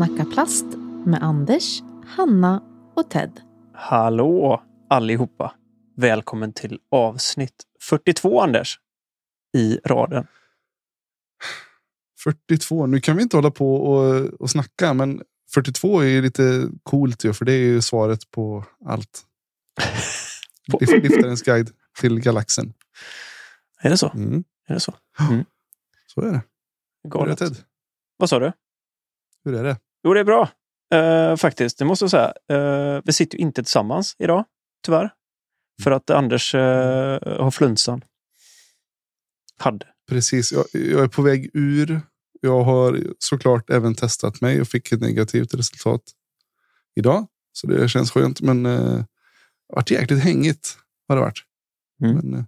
Snacka plast med Anders, Hanna och Ted. Hallå allihopa! Välkommen till avsnitt 42 Anders. I raden. 42. Nu kan vi inte hålla på och, och snacka, men 42 är ju lite coolt ju, för det är ju svaret på allt. Liftarens guide till galaxen. Är det så? Mm. Är det så? Så är det. Hur är det Galet. Ted? Vad sa du? Hur är det? Jo, det är bra. Eh, faktiskt, det måste jag säga. Eh, vi sitter ju inte tillsammans idag, tyvärr. För att Anders eh, har flunsan. Hade. Precis, jag, jag är på väg ur. Jag har såklart även testat mig och fick ett negativt resultat idag. Så det känns skönt, men det har varit jäkligt hängigt. Har det varit. Mm. Men,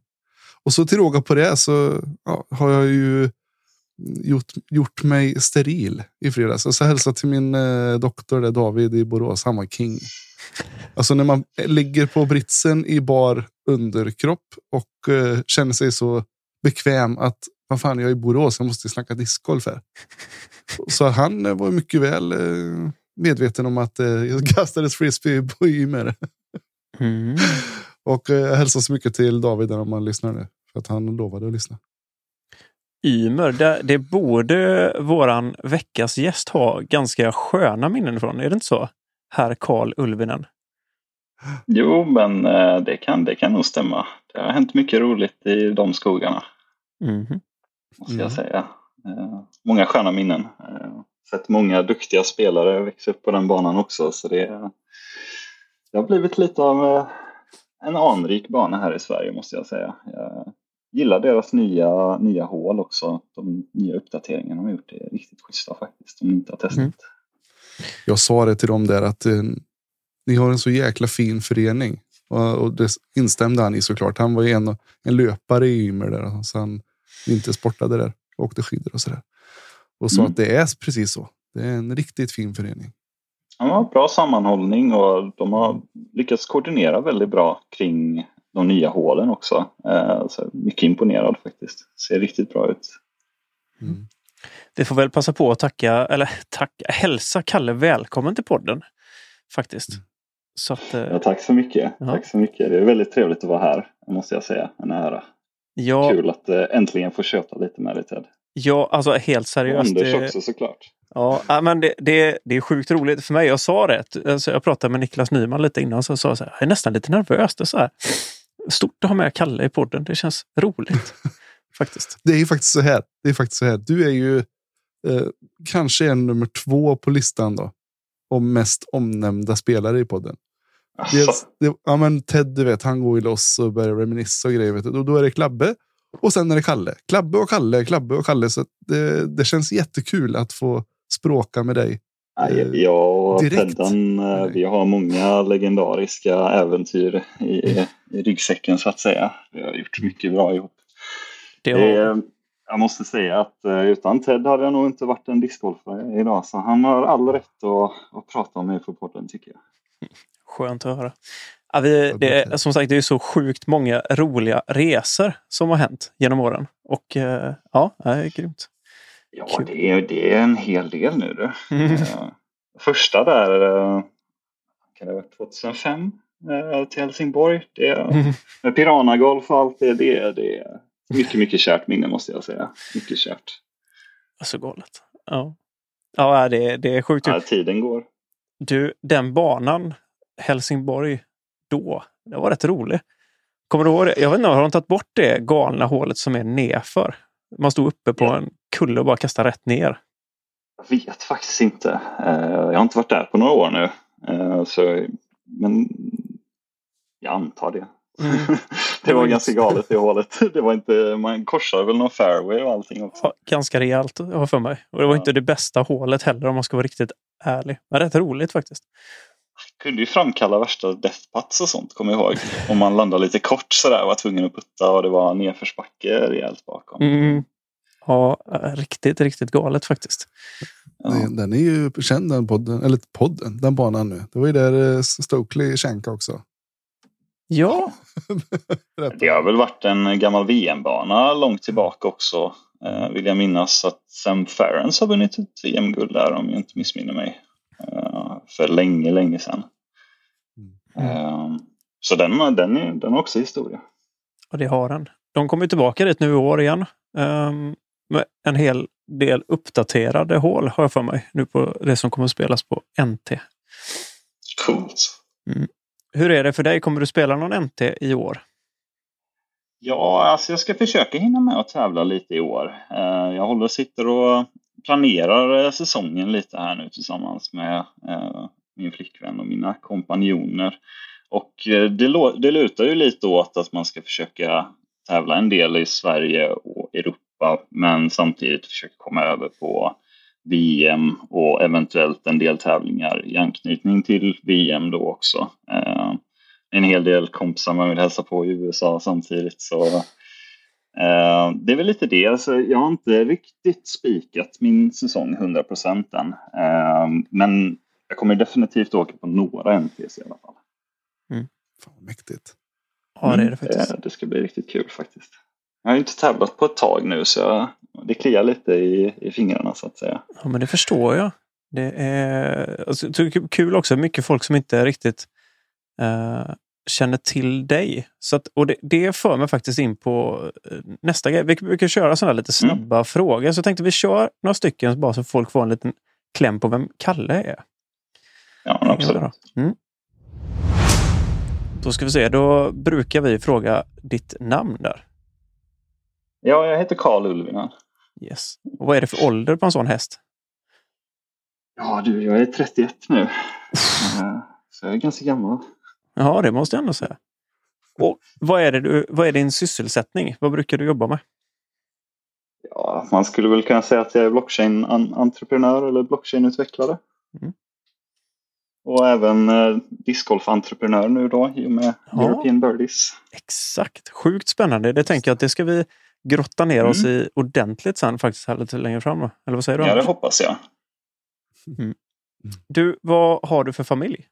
och så till råga på det så ja, har jag ju gjort, gjort mig steril i fredags. Och så hälsa till min eh, doktor där, David i Borås. Han var king. Alltså när man ligger på britsen i bar underkropp och eh, känner sig så bekväm att vad fan, jag är i Borås, jag måste snacka discgolf här. Så han eh, var mycket väl eh, medveten om att eh, jag kastades frisbee på Ymer. Mm. Och eh, jag hälsar så mycket till David om man lyssnar nu. För att han lovade att lyssna. Ymer, det, det borde våran veckas gäst ha ganska sköna minnen från. Är det inte så? Herr Karl Ulvinen. Jo, men eh, det kan, det kan nog stämma. Det har hänt mycket roligt i de skogarna, Mhm. måste Mm. jag säga. Eh, Många sköna minnen. Eh, Sett många duktiga spelare växa upp på den banan också, så det, det har blivit lite av en anrik bana här i Sverige, måste jag säga. Jag gillar deras nya, nya hål också. De nya uppdateringarna de har gjort är riktigt schyssta faktiskt, ni inte har testat. Mm. Jag sa det till dem där att eh, ni har en så jäkla fin förening. Och, och det instämde han i såklart. Han var ju en, en löpare i Ymer där. Så han inte sportade där. Åkte skidor och sådär. Och sa Mm. att det är precis så. Det är en riktigt fin förening. De har bra sammanhållning och de har lyckats koordinera väldigt bra kring de nya hålen också. Eh, Så mycket imponerad faktiskt. Ser riktigt bra ut. Mm. Vi får väl passa på att tacka, eller tacka, hälsa Kalle välkommen till podden. Faktiskt. Så att, eh, Ja, tack så mycket. Ja. Tack så mycket. Det är väldigt trevligt att vara här, måste jag säga. En ära. ja, Kul att eh, äntligen få köta lite med dig Ted. ja, alltså helt seriöst. Anders också såklart. Ja, men det, det, det är sjukt roligt för mig. Jag sa det. Alltså, jag pratade med Niklas Nyman lite innan. Så sa jag så här, jag är nästan lite nervös. Det så här, stort att ha med Kalle i podden. Det känns roligt. faktiskt. Det är ju faktiskt så här. Det är faktiskt så här. Du är ju eh, kanske en nummer två på listan då. Om mest omnämnda spelare i podden. Dels, det, ja, men Ted, du vet, han går ju loss och börjar reminissa och grejer. Vet du. Då, då är det Klabbe och sen är det Kalle. Klabbe och Kalle, Klabbe och Kalle. Så det, det känns jättekul att få språka med dig. Nej, jag och direkt. Teddan, eh, vi har många legendariska äventyr i, i ryggsäcken så att säga. Vi har gjort mycket bra ihop. Det har, jag måste säga att eh, utan Ted hade jag nog inte varit en discgolfare idag. Så han har all rätt att, att prata om mig på podden tycker jag. skönt att höra. Ja, vi, det, är- som sagt, det är så sjukt många roliga resor som har hänt genom åren. Och eh, ja, det är grymt. Ja, Kul. det är, det är en hel del nu du. Mm. Eh, Första där, eh, kan det vara 2005 eh, till Helsingborg. Det är, med Piranagolf och allt det, det, är- det är mycket, mycket kärt minne måste jag säga. Mycket kärt. Så galet. Ja, ja det, det är sjukt. Ja, tiden går. Du, den banan, Helsingborg, då, det var rätt rolig. Kommer du ihåg det? Jag vet inte, har de tagit bort det galna hålet som är nerför? Man stod uppe på Ja. en kulle och bara kastade rätt ner. Jag vet faktiskt inte. Eh, Jag har inte varit där på några år nu. Eh, Så, men jag antar det. Mm. det var ganska galet det hålet. Det var inte, man korsade väl någon fairway och allting också. Ja, ganska rejält, har jag för mig. Och det var Ja. inte det bästa hålet heller om man ska vara riktigt ärlig. Men rätt roligt faktiskt. Kunde ju framkalla värsta death putts och sånt, kommer jag ihåg. Om man landade lite kort sådär, var tvungen att putta och det var nedförsbacke rejält bakom. Mm. Ja, riktigt, riktigt galet faktiskt. Ja. Den, är ju känd den podden, eller podden, den banan nu. Det var ju där eh, Stokely känkade också. Ja. Det har väl varit en gammal VM-bana långt tillbaka också. Eh, vill jag minnas att Sam Ferrens har vunnit ett VM-guld där om jag inte missminner mig. Eh, för länge, länge sedan. Eh, så den, den, är, den är också historia. och det har den. De kommer tillbaka dit nu i år igen. Um, med en hel del uppdaterade hål har jag för mig. Nu på det som kommer att spelas på NT. Coolt. Hur är det för dig? Kommer du spela någon NT i år? Ja, alltså jag ska försöka hinna med att tävla lite i år. Eh, Jag håller och sitter och planerar eh, säsongen lite här nu tillsammans med eh, min flickvän och mina kompanjoner. Och det, det lutar ju lite åt att man ska försöka tävla en del i Sverige och Europa men samtidigt försöka komma över på VM och eventuellt en del tävlingar i anknytning till VM då också. Eh, en hel del kompisar man vill hälsa på i USA samtidigt. Så, eh, det är väl lite det. Alltså, jag har inte riktigt spikat min säsong 100 procent än. Eh, men jag kommer definitivt åka på några NTs i alla fall. Fan vad mäktigt. Ja, det är det faktiskt. Eh, det ska bli riktigt kul faktiskt. Jag har ju inte tävlat på ett tag nu så jag, det kliar lite i, i fingrarna så att säga. Ja, men det förstår jag. Det är alltså, kul också, mycket folk som inte riktigt eh, känner till dig. Så att, och det, det för mig faktiskt in på eh, nästa grej. Vi brukar köra sådana lite snabba frågor. Så jag tänkte vi kör några stycken bara så folk får en liten kläm på vem Kalle är. Ja, absolut. Mm. Då ska vi se, då brukar vi fråga ditt namn där. Ja, jag heter Karl Ulvinen. Yes. Och vad är det för ålder på en sån häst? Ja du, jag är 31 nu. Eh, Så jag är ganska gammal. Ja, det måste jag ändå säga. Och vad är, det du, vad är din sysselsättning? Vad brukar du jobba med? Ja, man skulle väl kunna säga att jag är blockchain-entreprenör eller blockchain-utvecklare. Mm. Och även eh, discgolf-entreprenör nu då i och med Ja. European Birdies. Exakt. Sjukt spännande. Det tänker jag att det ska vi grotta ner oss i ordentligt sen faktiskt här lite längre fram. Eller vad säger du? Ja, det hoppas jag. Du, vad har du för familj?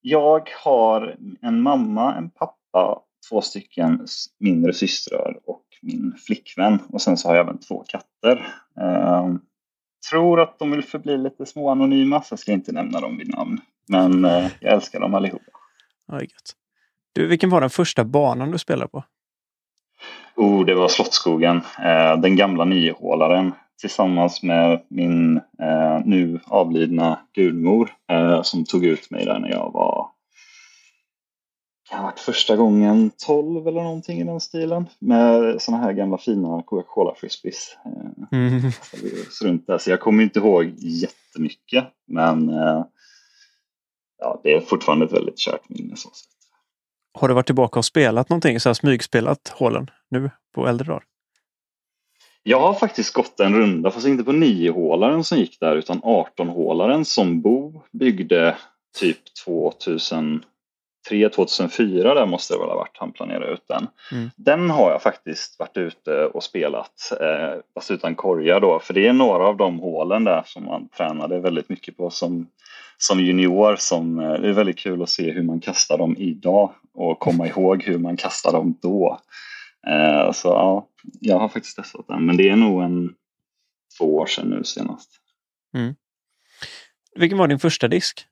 Jag har en mamma, en pappa, två stycken mindre systrar och min flickvän. Och sen så har jag även två katter. Eh, tror att de vill förbli lite små anonyma så jag ska inte nämna dem vid namn. Men eh, jag älskar dem allihopa. Ja, gött. Du, vilken var den första banan du spelade på? Oh, det var Slottsskogen. Eh, den gamla niohålaren tillsammans med min eh, nu avlidna gudmor eh, som tog ut mig där när jag var kan ha varit första gången 12 eller någonting i den stilen. Med såna här gamla fina Coca-Cola frisbees. Eh, Mm. oss runt där. Så jag kommer inte ihåg jättemycket. Men eh, ja, det är fortfarande ett väldigt kärt minne. Så. Har du varit tillbaka och spelat någonting? Så här smygspelat hålen nu på äldre dagar? Jag har faktiskt gått en runda, fast inte på 9-hålaren som gick där utan 18-hålaren som Bo byggde typ 2003, 2004 där måste det väl ha varit han planerade ut den. Mm. Den har jag faktiskt varit ute och spelat, eh, fast utan korgar då, för det är några av de hålen där som man tränade väldigt mycket på som, som junior. Som, eh, det är väldigt kul att se hur man kastar dem idag och komma ihåg hur man kastar dem då. Eh, så ja, jag har faktiskt testat den, men det är nog en två år sedan nu senast. Vilken var din första disk?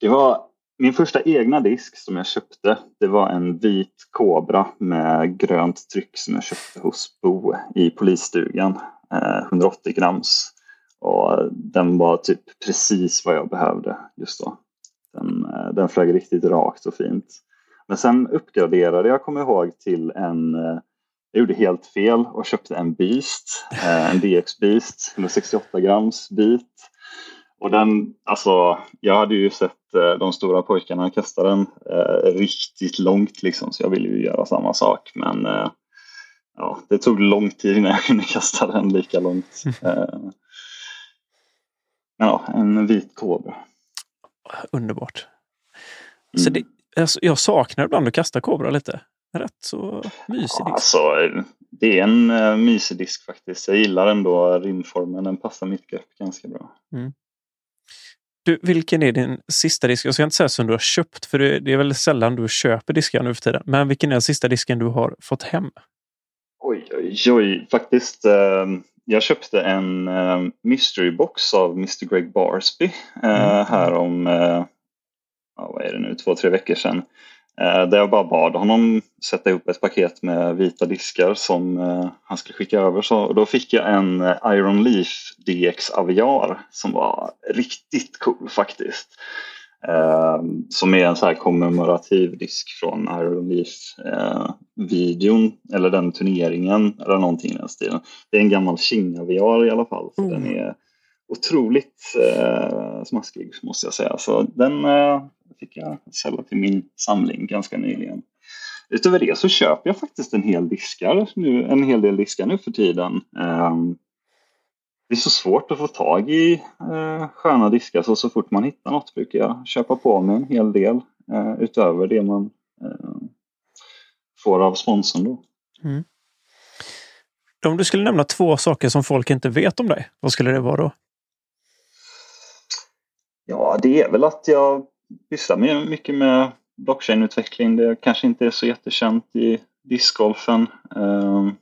Det var min första egna disk som jag köpte. Det var en vit Cobra med grönt tryck som jag köpte hos Bo i polisstugan. Eh, 180 grams. Och den var typ precis vad jag behövde just då. Den, eh, den flög riktigt rakt och fint. Men sen uppgraderade jag, kommer ihåg, till en eh, jag gjorde helt fel och köpte en Beast, eh, en DX Beast, 168 grams bit. Och den, alltså, jag hade ju sett eh, de stora pojkarna kasta den eh, riktigt långt liksom, så jag ville ju göra samma sak. Men eh, ja, det tog lång tid innan jag kunde kasta den lika långt. Ja, en vit kobra. Underbart. Så Mm. det, alltså, jag saknar ibland att kasta kobra lite. Rätt så mysig disk. Alltså, det är en uh, mysig disk faktiskt. Jag gillar ändå rimformen. Den passar mitt grepp ganska bra. Du, vilken är din sista disk? Jag ska inte säga som du har köpt, för det, är väldigt sällan du köper diskar nu för tiden. Men vilken är den sista disken du har fått hem? Oj, oj, oj. Faktiskt, eh, jag köpte en eh, mystery box av Mr Greg Barsby eh, Mm. här om, eh, vad är det nu, två, tre veckor sedan. Eh, där jag bara bad honom sätta ihop ett paket med vita diskar som eh, han skulle skicka över. Så, och då fick jag en eh, Iron Leaf DX Aviar som var riktigt cool faktiskt. Eh, som är en så här kommemorativ disk från Iron Leaf-videon eller den turneringen eller någonting i den stilen. Det är en gammal Kinga-VR i alla fall. Så Mm. Den är otroligt eh, smaskig måste jag säga. Så den eh, fick jag sälja till min samling ganska nyligen. Utöver det så köper jag faktiskt en hel, diskar nu, en hel del diskar nu för tiden. Ehm, det är så svårt att få tag i eh, sköna diskar så så fort man hittar något brukar jag köpa på mig en hel del eh, utöver det man eh, får av sponsorn då. Om du skulle nämna två saker som folk inte vet om dig, vad skulle det vara då? Ja, det är väl att jag pysslar med, mycket med blockchain-utveckling. Det kanske inte är så jättekänt i discgolfen. Ehm,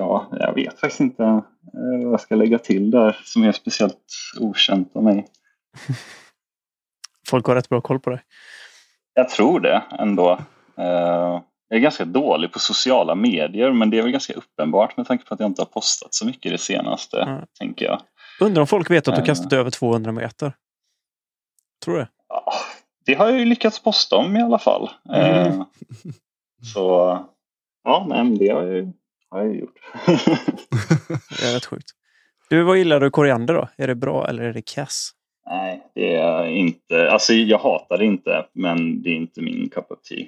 ja, jag vet faktiskt inte eh, vad jag ska lägga till där som är speciellt okänt av mig. Folk har rätt bra koll på dig. Jag tror det ändå. Eh, jag är ganska dålig på sociala medier men det är väl ganska uppenbart med tanke på att jag inte har postat så mycket det senaste, Mm. tänker jag. Undrar om folk vet att du Eh. kastat över 200 meter? Tror du? Ja, det har jag ju lyckats posta om i alla fall. Mm. Så ja, men det har jag ju, har jag gjort. Det är rätt sjukt. Du, vad gillar du koriander då? Är det bra eller är det kass? nej, det är inte, alltså jag hatar det inte, men det är inte min cup of tea.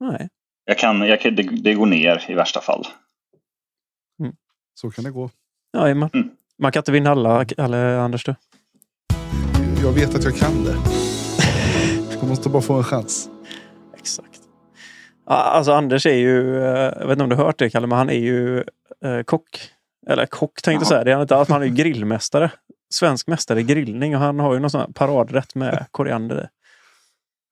Nej. Jag kan, jag kan, det, det går ner i värsta fall. Så kan det gå. Ja, man, Mm. man kan inte vinna alla, alla Anders du. Jag vet att jag kan det. Jag måste bara få en chans. Alltså Anders är ju, eh, jag vet inte om du har hört det Kalle, men han är ju eh, kock. Eller kock tänkte jag säga, det är han inte alls, men han är ju grillmästare. Svensk mästare i grillning och han har ju någon sån här paradrätt med koriander i.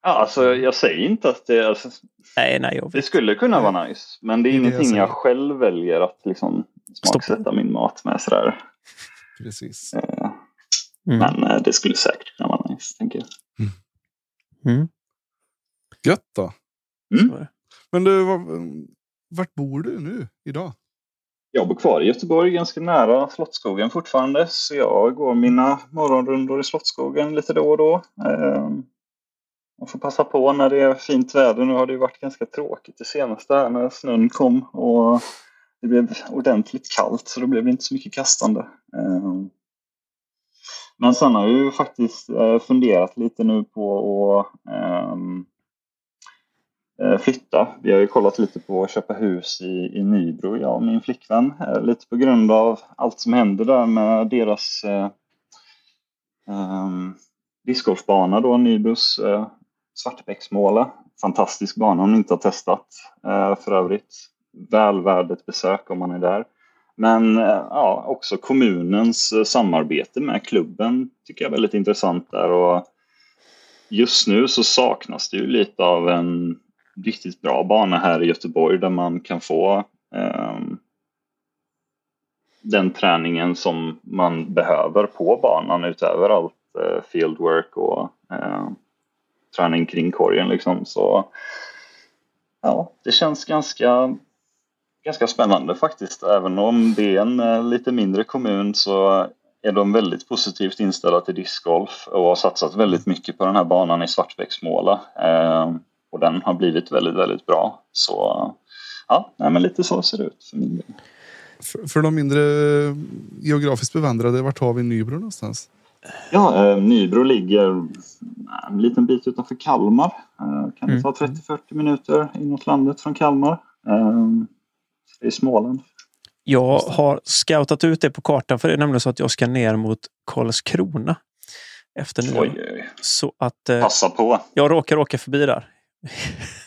Ja, alltså jag säger inte att det, alltså, Nej, nej, jag det skulle kunna vara nice, men det är Det är det jag ingenting jag, säger. själv väljer att liksom smaksätta min mat med sådär. Precis. Eh, Mm. Men eh, det skulle säkert kunna vara nice, tänker jag. Mm. Gött då. Så är det. Men du, vart bor du nu idag? Jag bor kvar i Göteborg, ganska nära Slottsskogen fortfarande. Så jag går mina morgonrundor i Slottsskogen lite då och då. Ehm, Man får passa på när det är fint väder. Nu har det ju varit ganska tråkigt det senaste här när snön kom. Och det blev ordentligt kallt så då blev det inte så mycket kastande. Ehm, men sen har jag ju faktiskt eh, funderat lite nu på att ehm, Eh, flytta. Vi har ju kollat lite på att köpa hus i, i Nybro, jag och min flickvän. Eh, lite på grund av allt som händer där med deras eh, eh, discgolfbana då, Nybros eh, Svartbäcksmåla. Fantastisk bana om ni inte har testat eh, för övrigt. Väl värd ett besök om man är där. Men eh, ja, också kommunens eh, samarbete med klubben tycker jag är väldigt intressant där. Och just nu så saknas det ju lite av en riktigt bra bana här i Göteborg där man kan få eh, den träningen som man behöver på banan utöver allt eh, fieldwork och eh, träning kring korgen liksom. Så ja, det känns ganska, ganska spännande faktiskt. Även om det är en eh, lite mindre kommun så är de väldigt positivt inställda till discgolf och har satsat väldigt mycket på den här banan i Svartbäcksmåla. Ehm, Eh, och den har blivit väldigt, väldigt bra. Så ja, nej, men lite så ser det ut för min del. För, för de mindre geografiskt bevandrade, vart har vi Nybro någonstans? Ja, eh, Nybro ligger eh, en liten bit utanför Kalmar. Eh, kan det Mm. ta 30-40 minuter inåt landet från Kalmar. Eh, det är Småland. Jag har scoutat ut det på kartan för det är nämligen så att jag ska ner mot Karlskrona efter oj. Så att eh, Passa på. jag råkar åka förbi där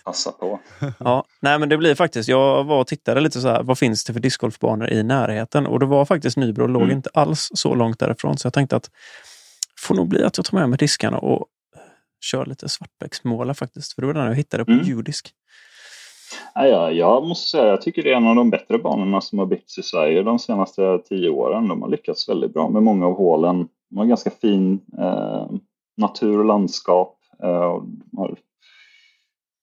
Passa på. Ja, nej men det blir faktiskt, jag var och tittade lite så här, vad finns det för discgolfbanor i närheten? Och det var faktiskt Nybro låg Mm. inte alls så långt därifrån. Så jag tänkte att får nog bli att jag tar med mig diskarna och kör lite svartbäcksmålar faktiskt. För det var den jag hittade på Mm. judisk. Ja, ja, jag måste säga, jag tycker det är en av de bättre banorna som har byggts i Sverige de senaste tio åren. De har lyckats väldigt bra med många av hålen. De har ganska fin eh, natur och landskap. Eh, och de har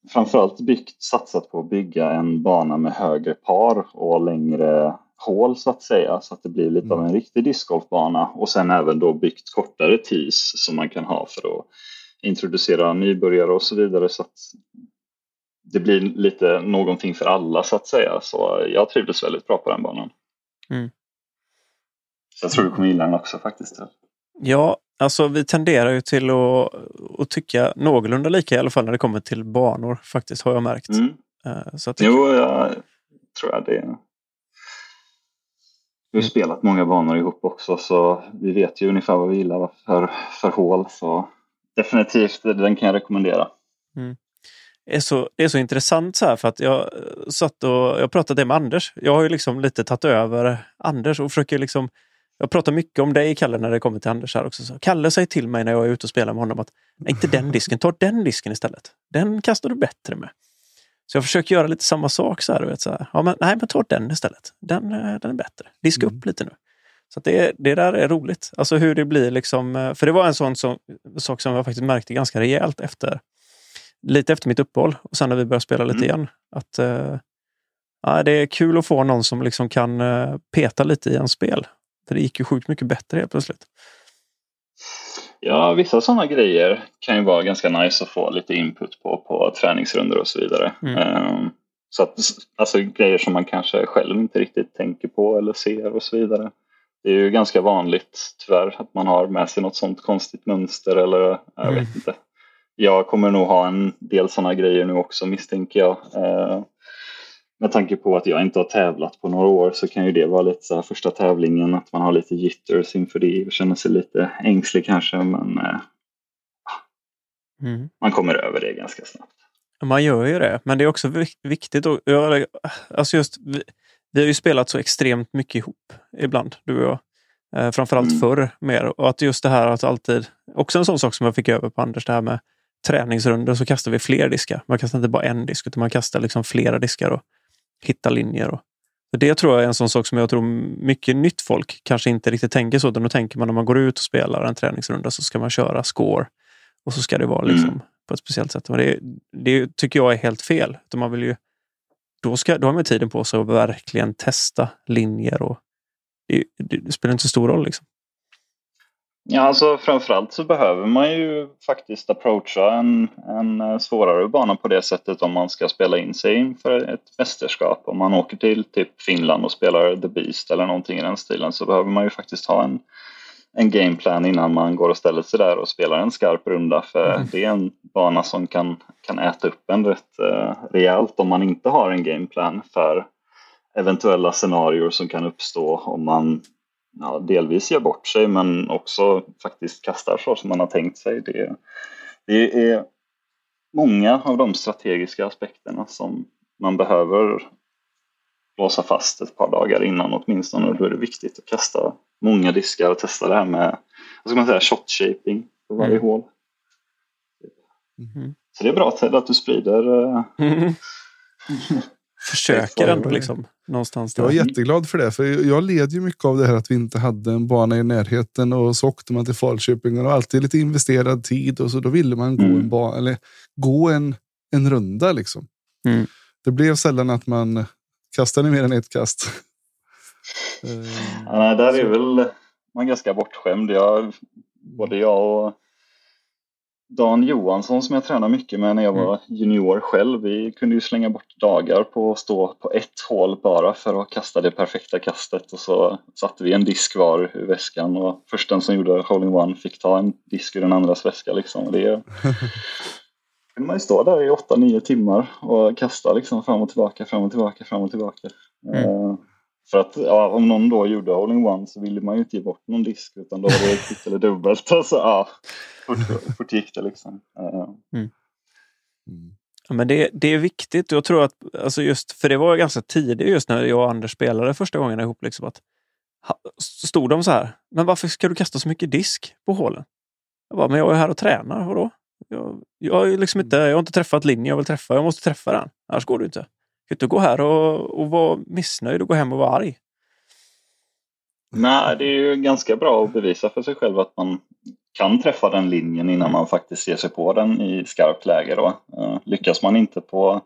framförallt byggt, satsat på att bygga en bana med högre par och längre hål så att säga. Så att det blir lite av en riktig discgolfbana. Och sen även då byggt kortare tees som man kan ha för att introducera nybörjare och så vidare. Så att det blir lite någonting för alla så att säga. Så jag trivdes väldigt bra på den banan. Mm. Så jag tror du kommer gilla den också faktiskt. Ja, alltså vi tenderar ju till att, att tycka någorlunda lika i alla fall när det kommer till banor faktiskt har jag märkt. Mm. Eh, Så att Jo, jag tror jag det. Vi har spelat många banor ihop också så vi vet ju ungefär vad vi gillar för, för hål. Så definitivt, den kan jag rekommendera. är så, det är så intressant så här för att jag satt och jag pratade med Anders. Jag har ju liksom lite tagit över Anders och försöker liksom jag pratar mycket om dig Kalle när det kommer till Anders här också. Så Kalle säger till mig när jag är ute och spelar med honom att "Nej, inte den disken, ta den disken istället. Den kastar du bättre med. Så jag försöker göra lite samma sak. Så här, du vet, så här. Ja, men, nej, men ta den istället. Den, eh, den är bättre. Diska upp lite nu. Så det, det där är roligt. Alltså hur det blir liksom. eh, För det var en sån som, sak som jag faktiskt märkte ganska rejält efter lite efter mitt uppehåll och sen när vi började spela lite Mm. igen. Att ja, Det är kul att få någon som liksom kan peta lite i en spel. För det gick ju sjukt mycket bättre helt plötsligt. Ja, vissa sådana grejer kan ju vara ganska nice att få lite input på på träningsrundor och så vidare. Mm. Ehm, så att, alltså grejer som man kanske själv inte riktigt tänker på eller ser och så vidare. Det är ju ganska vanligt tyvärr att man har med sig något sånt konstigt mönster eller jag Mm. vet inte. Jag kommer nog ha en del sådana grejer nu också misstänker jag. Ehm, med tanke på att jag inte har tävlat på några år så kan ju det vara lite så här första tävlingen att man har lite jitters inför det och känner sig lite ängslig kanske men eh, Mm. man kommer över det ganska snabbt. Man gör ju det, men det är också vik- viktigt. Och, ja, alltså just, vi, vi har ju spelat så extremt mycket ihop ibland, du och jag. Eh, framförallt Mm. förr mer. Och att just det här att alltid, också en sån sak som jag fick över på Anders, det här med träningsrunder så kastar vi fler diskar. Man kastar inte bara en disk utan man kastar liksom flera diskar och hittar linjer. Och, det tror jag är en sån sak som jag tror mycket nytt folk kanske inte riktigt tänker så. Utan då tänker man när man går ut och spelar en träningsrunda så ska man köra score. Och så ska det vara liksom Mm. på ett speciellt sätt. Men det, det tycker jag är helt fel. Utan man vill ju, då, ska, då har man tiden på sig att verkligen testa linjer. och Det, det, det spelar inte så stor roll. Liksom. Ja, alltså framförallt så behöver man ju faktiskt approacha en, en eh, svårare bana på det sättet om man ska spela in sig inför ett mästerskap. Om man åker till typ Finland och spelar The Beast eller någonting i den stilen så behöver man ju faktiskt ha en, en gameplan innan man går och ställer sig där och spelar en skarp runda. För Mm. det är en bana som kan, kan äta upp en rätt uh, rejält om man inte har en gameplan för eventuella scenarier som kan uppstå om man ja, delvis gör bort sig men också faktiskt kastar så som man har tänkt sig. Det, det är många av de strategiska aspekterna som man behöver låsa fast ett par dagar innan åtminstone. Och då är det viktigt att kasta många diskar och testa det här med vad ska man säga, shot shaping på varje Mm. hål. Mm. Så det är bra Ted att du sprider eh, Försöker ändå liksom. Någonstans Jag är där. jätteglad för det. För jag led ju mycket av det här att vi inte hade en bana i närheten och så åkte man till Falköping och det var alltid lite investerad tid och så då ville man gå Mm. en bana eller gå en, en runda liksom. Mm. Det blev sällan att man kastade mer än ett kast. Eh, Ja, nej, där är väl man ganska bortskämd. Jag, både jag och Dan Johansson som jag tränar mycket med när jag var junior själv. Vi kunde ju slänga bort dagar på att stå på ett hål bara för att kasta det perfekta kastet och så satte vi en disk var ur väskan och först den som gjorde holding one fick ta en disk ur den andras väska liksom. Och det kunde man ju stå där i 8-9 timmar och kasta liksom fram och tillbaka, fram och tillbaka, fram och tillbaka. Mm. För att ja, om någon då gjorde holding one så ville man ju inte ge bort någon disk utan då var det kvitt eller dubbelt. Och så, ja, fort, fort gick det liksom. Eh, mm. Ja, men det, det är viktigt. Jag tror att, alltså just, för det var ganska tidigt just när jag och Anders spelade första gången ihop. Liksom, att, stod de så här, men varför ska du kasta så mycket disk på hålen? Jag bara, men jag är här och tränar. Vadå? Jag, jag, är liksom inte, jag har inte träffat linjen jag vill träffa. Jag måste träffa den. Annars går det inte. Kan inte gå här och, och vara missnöjd och gå hem och vara arg. Nej, det är ju ganska bra att bevisa för sig själv att man kan träffa den linjen innan man faktiskt ger sig på den i skarpt läge. Då. Eh, lyckas man inte på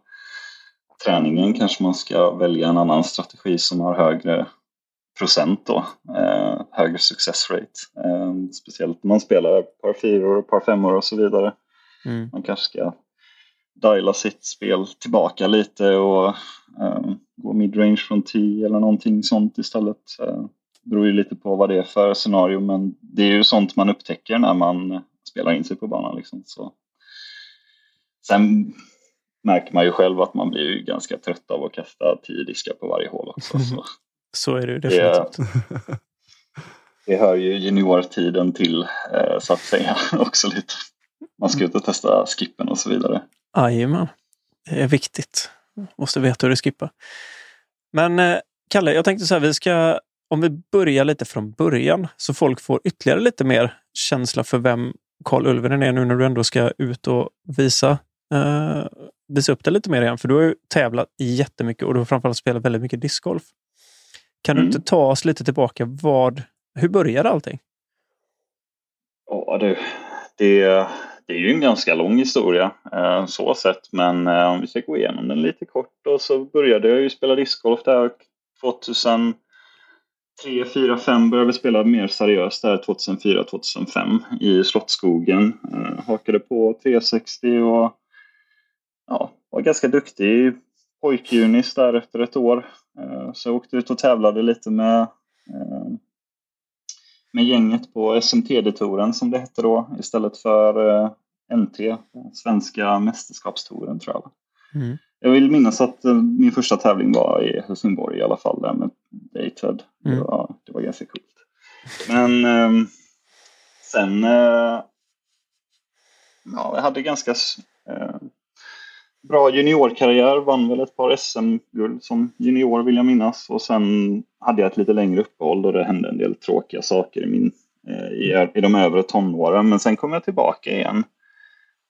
träningen kanske man ska välja en annan strategi som har högre procent då, eh, högre success rate. Eh, speciellt när man spelar par fyror och par femmor och så vidare. Mm. Man kanske ska diala sitt spel tillbaka lite och eh, gå midrange från 10 eller någonting sånt istället. Eh, beror ju lite på vad det är för scenario men det är ju sånt man upptäcker när man spelar in sig på banan. Liksom. Så. Sen märker man ju själv att man blir ganska trött av att kasta tio diskar på varje hål också. Så, så är det definitivt. Det, det hör ju juniortiden till eh, så att säga också lite. Man ska ut och testa skippen och så vidare. Jajamän, det är viktigt. Måste veta hur du skippar. Men eh, Kalle, jag tänkte så här, vi ska om vi börjar lite från början så folk får ytterligare lite mer känsla för vem Karl Ulvenen är nu när du ändå ska ut och visa, uh, visa upp det lite mer igen. För du har ju tävlat jättemycket och du har framförallt spelat väldigt mycket discgolf. Kan mm. du inte ta oss lite tillbaka? Vad, hur började allting? Ja du, det, det är ju en ganska lång historia eh, så sett. Men eh, om vi ska gå igenom den lite kort då så började jag ju spela discgolf där 2003, 4, 5 började spela mer seriöst där 2004-2005 i Slottsskogen. Eh, hakade på 360 och ja, var ganska duktig i pojkjunis där efter ett år. Eh, så jag åkte ut och tävlade lite med, eh, med gänget på SMTD-touren som det hette då istället för eh, NT, Svenska mästerskapstouren tror jag. Mm. Jag vill minnas att eh, min första tävling var i Helsingborg i alla fall, där med Dated. Mm. Det, var, det var ganska coolt. Men eh, sen... Eh, ja, jag hade ganska eh, bra juniorkarriär, vann väl ett par SM-guld som junior vill jag minnas. Och sen hade jag ett lite längre uppehåll då det hände en del tråkiga saker i, min, eh, i, i de övre tonåren. Men sen kom jag tillbaka igen.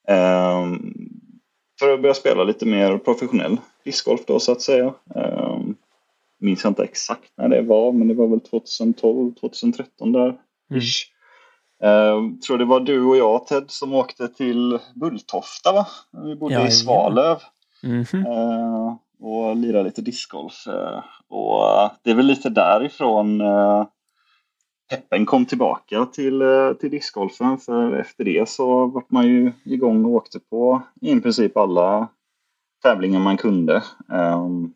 Um, för att börja spela lite mer professionell discgolf då så att säga. Um, minns jag inte exakt när det var, men det var väl 2012, 2013 där. Mm. Uh, tror det var du och jag Ted som åkte till Bulltofta va? Vi bodde ja, i Svalöv. Mm -hmm. och lirade lite discgolf. Uh, och det är väl lite därifrån uh, peppen kom tillbaka till, eh, till discgolfen för efter det så var man ju igång och åkte på i princip alla tävlingar man kunde. Um,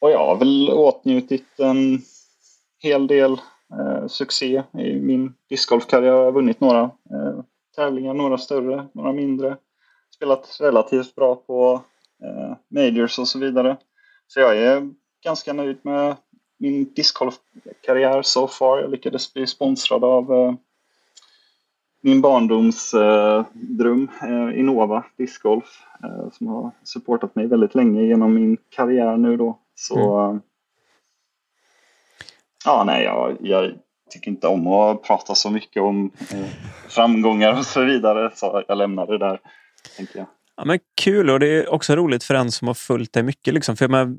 och jag har väl åtnjutit en hel del uh, succé i min discgolfkarriär. Jag har vunnit några uh, tävlingar, några större, några mindre. Spelat relativt bra på uh, majors och så vidare. Så jag är ganska nöjd med min discgolfkarriär so far. Jag lyckades bli sponsrad av uh, min barndomsdröm, uh, uh, Innova Discgolf, uh, som har supportat mig väldigt länge genom min karriär nu då. Så mm. Ja, nej, jag, jag, tycker inte om att prata så mycket om framgångar och så vidare, så jag lämnar det där, tänker jag. Ja, men kul och det är också roligt för en som har följt dig mycket. Liksom. För jag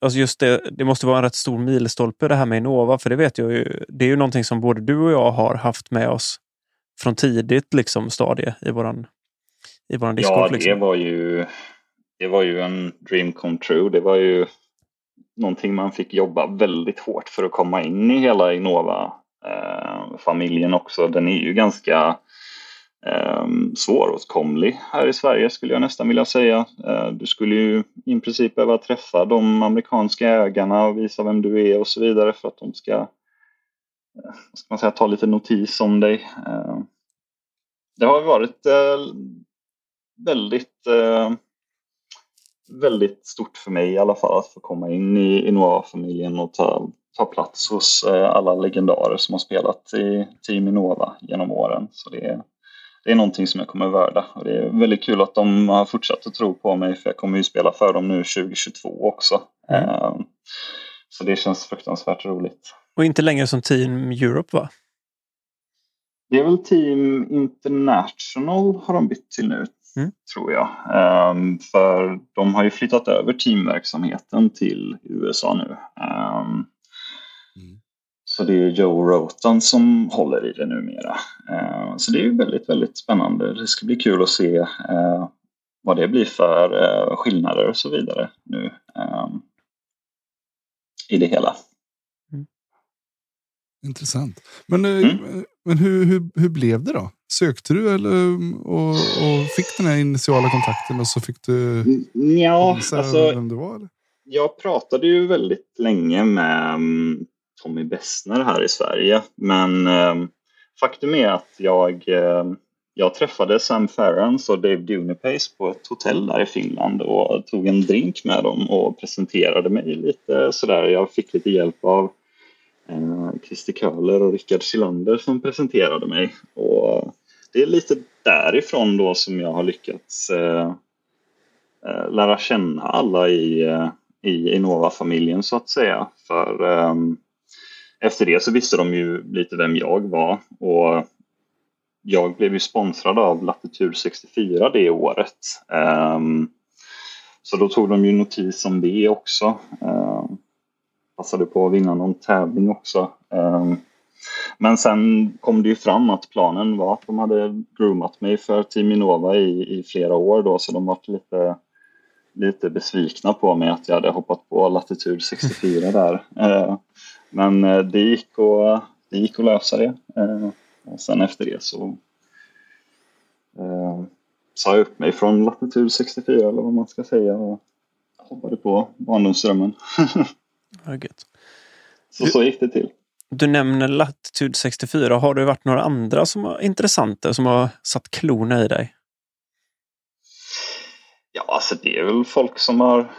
Alltså just det, det måste vara en rätt stor milstolpe det här med Innova, för det vet jag ju. Det är ju någonting som både du och jag har haft med oss från tidigt liksom, stadie i våran, i våran discord. Ja, det liksom. var ju det var ju en dream come true. Det var ju någonting man fick jobba väldigt hårt för att komma in i hela Innova-familjen eh, också. Den är ju ganska eh, svåråtkomlig här i Sverige skulle jag nästan vilja säga. Eh, du skulle ju i princip behöva träffa de amerikanska ägarna och visa vem du är och så vidare för att de ska, eh, ska man säga, ta lite notis om dig. Eh, det har varit eh, väldigt eh, väldigt stort för mig i alla fall att få komma in i Innova-familjen och ta, ta plats hos eh, alla legendarer som har spelat i Team Innova genom åren. Så det är det är någonting som jag kommer värda. Och det är väldigt kul att de har fortsatt att tro på mig för jag kommer ju spela för dem nu 2022 också. Mm. Eh, så det känns fruktansvärt roligt. Och inte längre som Team Europe va? Det är väl Team International har de bytt till nu, Mm. tror jag. Ehm, för de har ju flyttat över teamverksamheten till USA nu. Ehm, Mm. Så det är Joe Rotan som håller i det numera. Ehm, så det är ju väldigt, väldigt spännande. Det ska bli kul att se eh, vad det blir för eh, skillnader och så vidare nu ehm, i det hela. Intressant. Men, eh, Mm. men hur, hur, hur blev det då? Sökte du eller, och, och fick den här initiala kontakten och så fick du Ja, alltså vem du var? Eller? Jag pratade ju väldigt länge med mm, Tommy Bessner här i Sverige. Men eh, faktum är att jag, eh, jag träffade Sam Ferrans och Dave Dunipace på ett hotell där i Finland och tog en drink med dem och presenterade mig lite sådär. Jag fick lite hjälp av Eh, Christer Köhler och Rickard Silander som presenterade mig. Och det är lite därifrån då som jag har lyckats eh, eh, lära känna alla i, i Innova-familjen så att säga. För efter det så visste de ju lite vem jag var och jag blev ju sponsrad av Latitud 64 det året. Ehm, så då tog de ju notis om det också. Ehm, Passade på att vinna någon tävling också. Ehm, men sen kom det ju fram att planen var att de hade groomat mig för Team Innova i, i flera år då så de var lite lite besvikna på mig att jag hade hoppat på Latitud 64 där. Ehm, men eh, det gick, att, det gick att lösa det. Ehm, och sen efter det så sa jag upp mig från Latitud 64 eller vad man ska säga och hoppade på barndomsdrömmen. Gött. så så gick det till. Du nämner Latitude 64. Har det varit några andra som var intressanta som har satt klorna i dig? Ja, alltså det är väl folk som har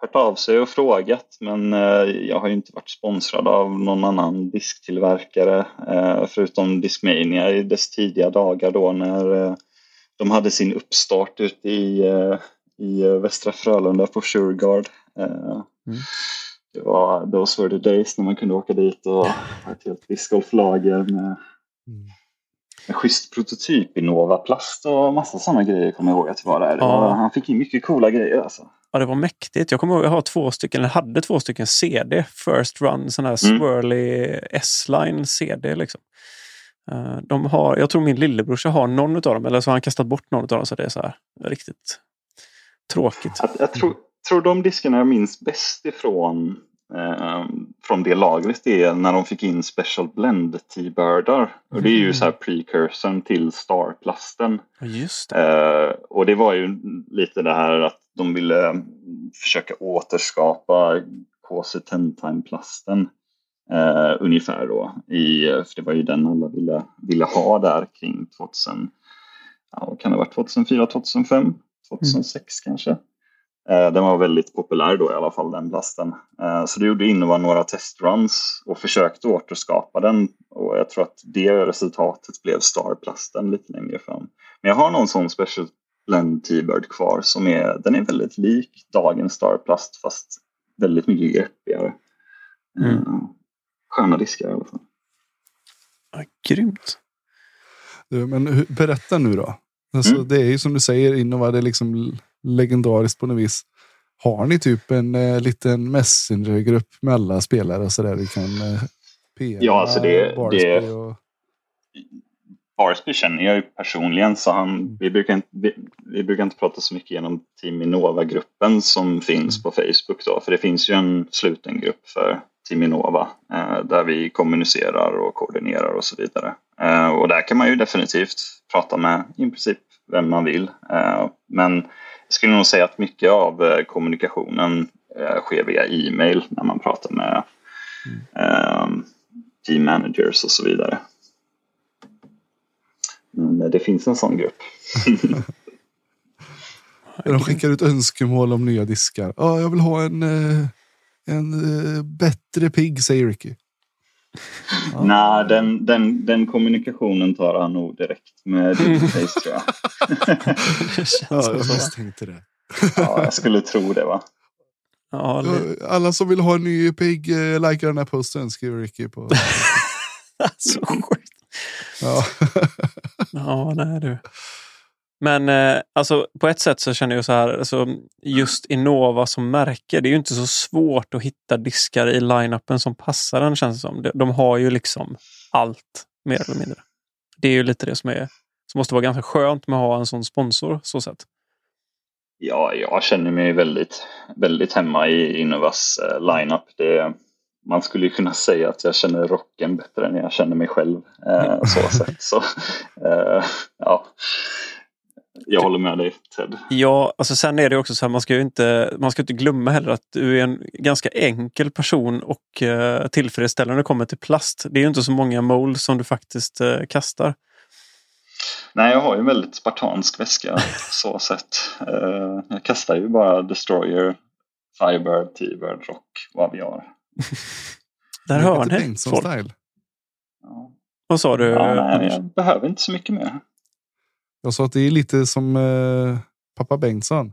hört av sig och frågat men eh, jag har ju inte varit sponsrad av någon annan disktillverkare eh, förutom Discmania i dess tidiga dagar då när eh, de hade sin uppstart ute i, i Västra Frölunda på Sureguard. Eh, Mm. Det var those were the days när man kunde åka dit och ha ett helt discgolflager med Mm. en schysst prototyp i Nova Plast och massa sådana grejer kommer jag ihåg att det var där. Det Ja. han fick in mycket coola grejer alltså. Ja, det var mäktigt. Jag kommer ihåg att jag har två stycken, eller hade två stycken CD. First Run, sån här swirly S-line CD. Liksom. Eh, De har, jag tror min lillebrorsa har någon av dem, eller så har han kastat bort någon av dem. Så det är så här riktigt tråkigt. Jag, jag tror, tror de diskarna jag minns bäst ifrån från det lagret är när de fick in Special Blend T-birdar. Och det är ju så här precursorn till Starplasten. Just det. Eh, och det var ju lite det här att de ville mm, försöka återskapa KC Time-plasten. Eh, ungefär då. I, för det var ju den alla ville, ville ha där kring 2000, ja, kan det ha varit 2004, 2005, 2006 kanske. Eh, den var väldigt populär då i alla fall den plasten. Eh, så det gjorde Innova några testruns och försökte återskapa den. Och jag tror att det resultatet blev Starplasten lite längre fram. Men jag har någon sån Special Blend T-Bird kvar som är, den är väldigt lik dagens Starplast fast väldigt mycket greppigare. Mm. Eh, Sköna diskar i alla fall. Ja, grymt. Du, men berätta nu då. Alltså, Mm. Det är ju som du säger, Innova det är liksom legendariskt på något vis. Har ni typ en eh, liten messengergrupp med alla spelare och sådär? Vi kan eh, PM Ja, alltså det- Barsby det- och... Barsby känner jag ju personligen så han, vi, brukar inte, vi, vi brukar inte prata så mycket genom Team Innova-gruppen som finns på Facebook då. För det finns ju en sluten grupp för Team Innova eh, där vi kommunicerar och koordinerar och så vidare. Eh, och där kan man ju definitivt prata med i princip vem man vill. Eh, men jag skulle nog säga att mycket av eh, kommunikationen eh, sker via e-mail när man pratar med eh, team managers och så vidare. Men eh, det finns en sån grupp. De skickar ut önskemål om nya diskar. Ja, jag vill ha en, en bättre pigg, säger Ricky. Ja. Nej, den, den, den kommunikationen tar han nog direkt med Face tror jag. Ja, jag misstänkte det. Ja, jag skulle tro det va. Ja, Alla som vill ha en ny pigg, eh, likea den här posten, skriver Ricky på. så sjukt. Ja. Ja, nej du. Men eh, alltså, på ett sätt så känner jag så här, alltså, just Innova som märke, det är ju inte så svårt att hitta diskar i line-upen som passar den känns det som. De, de har ju liksom allt, mer eller mindre. Det är ju lite det som är som måste vara ganska skönt med att ha en sån sponsor. så sätt. Ja, jag känner mig väldigt, väldigt hemma i Innovas eh, lineup. Det, man skulle ju kunna säga att jag känner rocken bättre än jag känner mig själv. Eh, så sätt. Så, eh, ja. Jag håller med dig Ted. Ja, alltså sen är det också så här, man ska ju inte, man ska inte glömma heller att du är en ganska enkel person och eh, tillfredsställande när det kommer till plast. Det är ju inte så många molds som du faktiskt eh, kastar. Nej, jag har ju en väldigt spartansk väska så sett. Eh, jag kastar ju bara Destroyer, Firebird, T-Bird, Rock och Aviar. Där hör ni folk. style. Ja. Vad sa du? Ja, nej, jag behöver inte så mycket mer. Jag sa att det är lite som eh, pappa Bengtsson.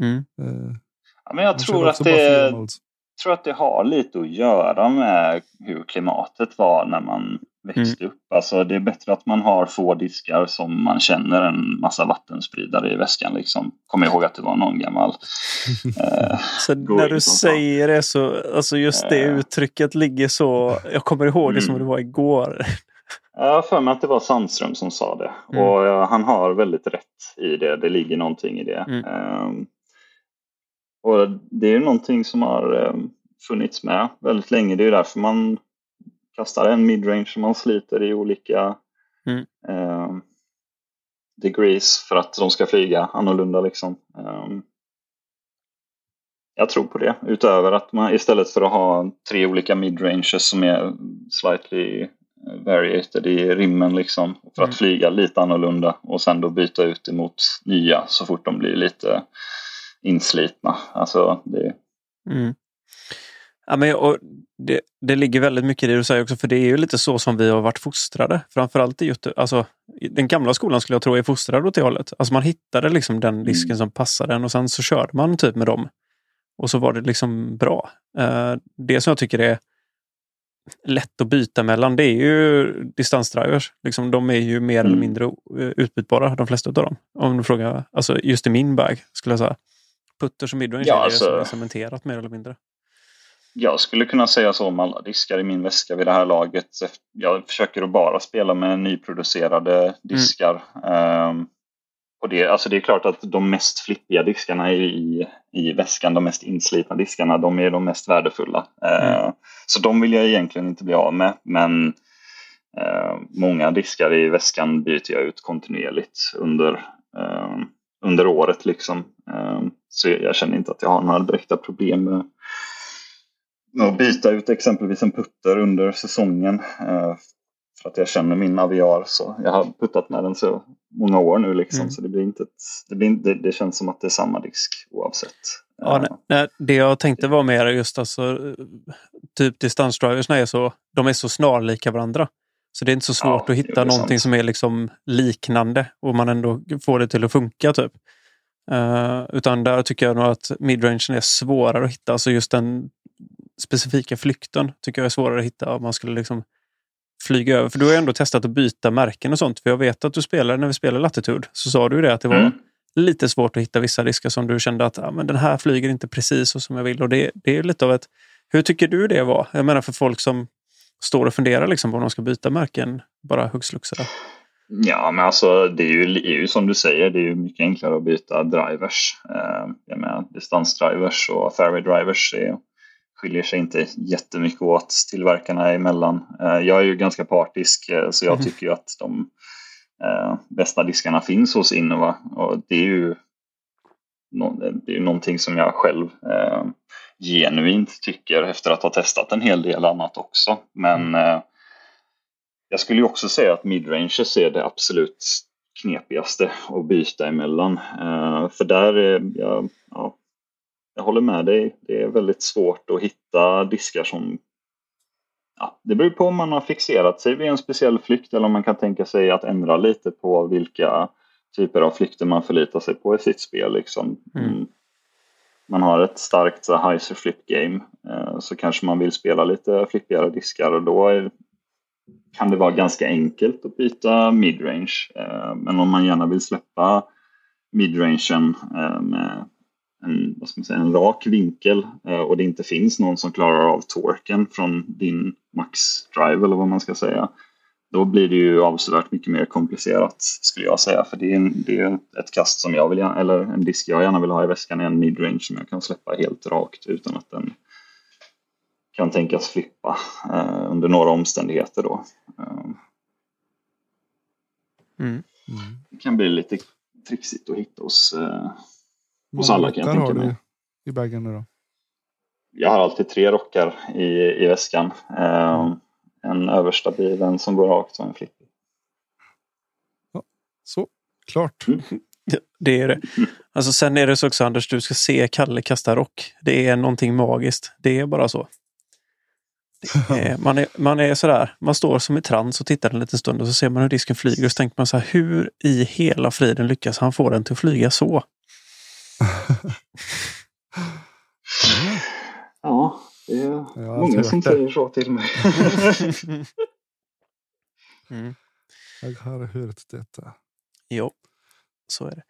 Mm. Eh, Ja, men jag tror att, det, tror att det har lite att göra med hur klimatet var när man växte upp. Alltså det är bättre att man har få diskar som man känner en massa vattenspridare i väskan. Liksom. Kommer ihåg att det var någon gammal. eh, Så när du som säger det så, alltså just det Eh. uttrycket ligger så, jag kommer ihåg det som Mm. det var igår. Jag har för mig att det var Sandström som sa det. Mm. Och han har väldigt rätt i det. Det ligger någonting i det. Mm. Ehm, och det är ju någonting som har um, funnits med väldigt länge. Det är ju därför man kastar en midrange som man sliter i olika Mm. ehm, degrees för att de ska flyga annorlunda liksom. Jag tror på det. Utöver att man istället för att ha tre olika midranges som är slightly variated i rimmen liksom. För Mm. att flyga lite annorlunda och sen då byta ut emot nya så fort de blir lite inslitna. Alltså det, Mm. Ja, men, och det, det ligger väldigt mycket i det du säger också, för det är ju lite så som vi har varit fostrade. Framförallt i Göte, alltså, den gamla skolan skulle jag tro är fostrad åt det hållet. Alltså man hittade liksom den disken Mm. som passade en och sen så körde man typ med dem. Och så var det liksom bra. Eh, det som jag tycker är lätt att byta mellan, det är ju distansdrivers. Liksom, de är ju mer eller Mm. mindre eh, utbytbara, de flesta av dem. Om du frågar, alltså just i min bag skulle jag säga. Putters och midrange Ja, är alltså- är cementerat mer eller mindre. Jag skulle kunna säga så om alla diskar i min väska vid det här laget. Jag försöker att bara spela med nyproducerade diskar. Ehm, och det, alltså det är klart att de mest flippiga diskarna i, i väskan, de mest inslitna diskarna, de är de mest värdefulla. Ehm, Så de vill jag egentligen inte bli av med. Men eh, många diskar i väskan byter jag ut kontinuerligt under, eh, under året. Liksom. Eh, så jag känner inte att jag har några direkta problem med med att byta ut exempelvis en putter under säsongen. För att jag känner min aviar. Så jag har puttat med den så många år nu. Liksom, Mm. Så det, blir inte ett, det, blir inte, det känns som att det är samma disk oavsett. Ja, nej, nej, det jag tänkte var mer just alltså, typ distansdriversna är så, de är så snarlika varandra. Så det är inte så svårt Ja, att hitta det någonting sant. som är liksom liknande och man ändå får det till att funka. typ. Eh, utan där tycker jag nog att midrangen är svårare att hitta. Alltså just den specifika flykten tycker jag är svårare att hitta om man skulle liksom flyga över. För du har ju ändå testat att byta märken och sånt. För jag vet att du spelar, när vi spelade Latitude så sa du ju det att det var Mm. lite svårt att hitta vissa diskar som du kände att ja, men den här flyger inte precis så som jag vill. Och det, det är lite av ett... Hur tycker du det var? Jag menar för folk som står och funderar liksom på om de ska byta märken bara hux flux. Ja, men alltså det är ju, det är ju som du säger, det är ju mycket enklare att byta drivers. Eh, jag menar distansdrivers och fairway drivers är, skiljer sig inte jättemycket åt tillverkarna emellan. Eh, jag är ju ganska partisk eh, så jag Mhm. tycker ju att de eh, bästa diskarna finns hos Innova och det är ju det är någonting som jag själv genuint tycker efter att ha testat en hel del annat också. Men eh, jag skulle ju också säga att midranges är det absolut knepigaste att byta emellan. För där ja, jag håller med dig. Det är väldigt svårt att hitta diskar som ja, det beror på om man har fixerat sig vid en speciell flykt eller om man kan tänka sig att ändra lite på vilka typer av flykter man förlitar sig på i sitt spel. Liksom. Mm. Man har ett starkt så, heiser flip game eh, så kanske man vill spela lite flippigare diskar och då är, kan det vara ganska enkelt att byta midrange. Eh, men om man gärna vill släppa midrangen eh, med en, vad ska man säga, en rak vinkel eh, och det inte finns någon som klarar av torken från din max drive eller vad man ska säga. Då blir det ju avsevärt mycket mer komplicerat skulle jag säga. För det är, en, det är ett kast som jag vill, eller en disk jag gärna vill ha i väskan är en midrange som jag kan släppa helt rakt utan att den kan tänkas flippa eh, under några omständigheter då. Eh, Mm. det kan bli lite trixigt att hitta hos, eh, hos alla kan jag tänka har mig. du i bagen nu då? Jag har alltid tre rockar i, i väskan. Eh, en översta bil, en som går rakt och en flippig. Så, klart. Mm. Det- Det är det. Alltså sen är det så också Anders, du ska se Kalle kasta rock. Det är någonting magiskt. Det är bara så. Är, man, är, man är sådär, man står som i trans och tittar en liten stund och så ser man hur disken flyger och så tänker man så här, hur i hela friden lyckas han få den till att flyga så? Ja, det är många som säger så till mig. Mm. Jag har hört detta. Jo, så är det.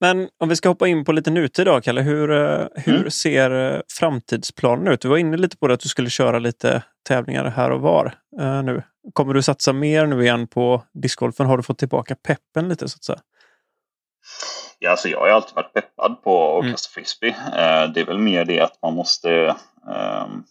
Men om vi ska hoppa in på lite nutid då, Kalle. Hur, eh, hur Mm. ser eh, framtidsplanen ut? Du var inne lite på det att du skulle köra lite tävlingar här och var eh, nu. Kommer du satsa mer nu igen på discgolfen? Har du fått tillbaka peppen lite så att säga? Ja, alltså jag har alltid varit peppad på att Mm. kasta frisbee. Eh, det är väl mer det att man måste ehm,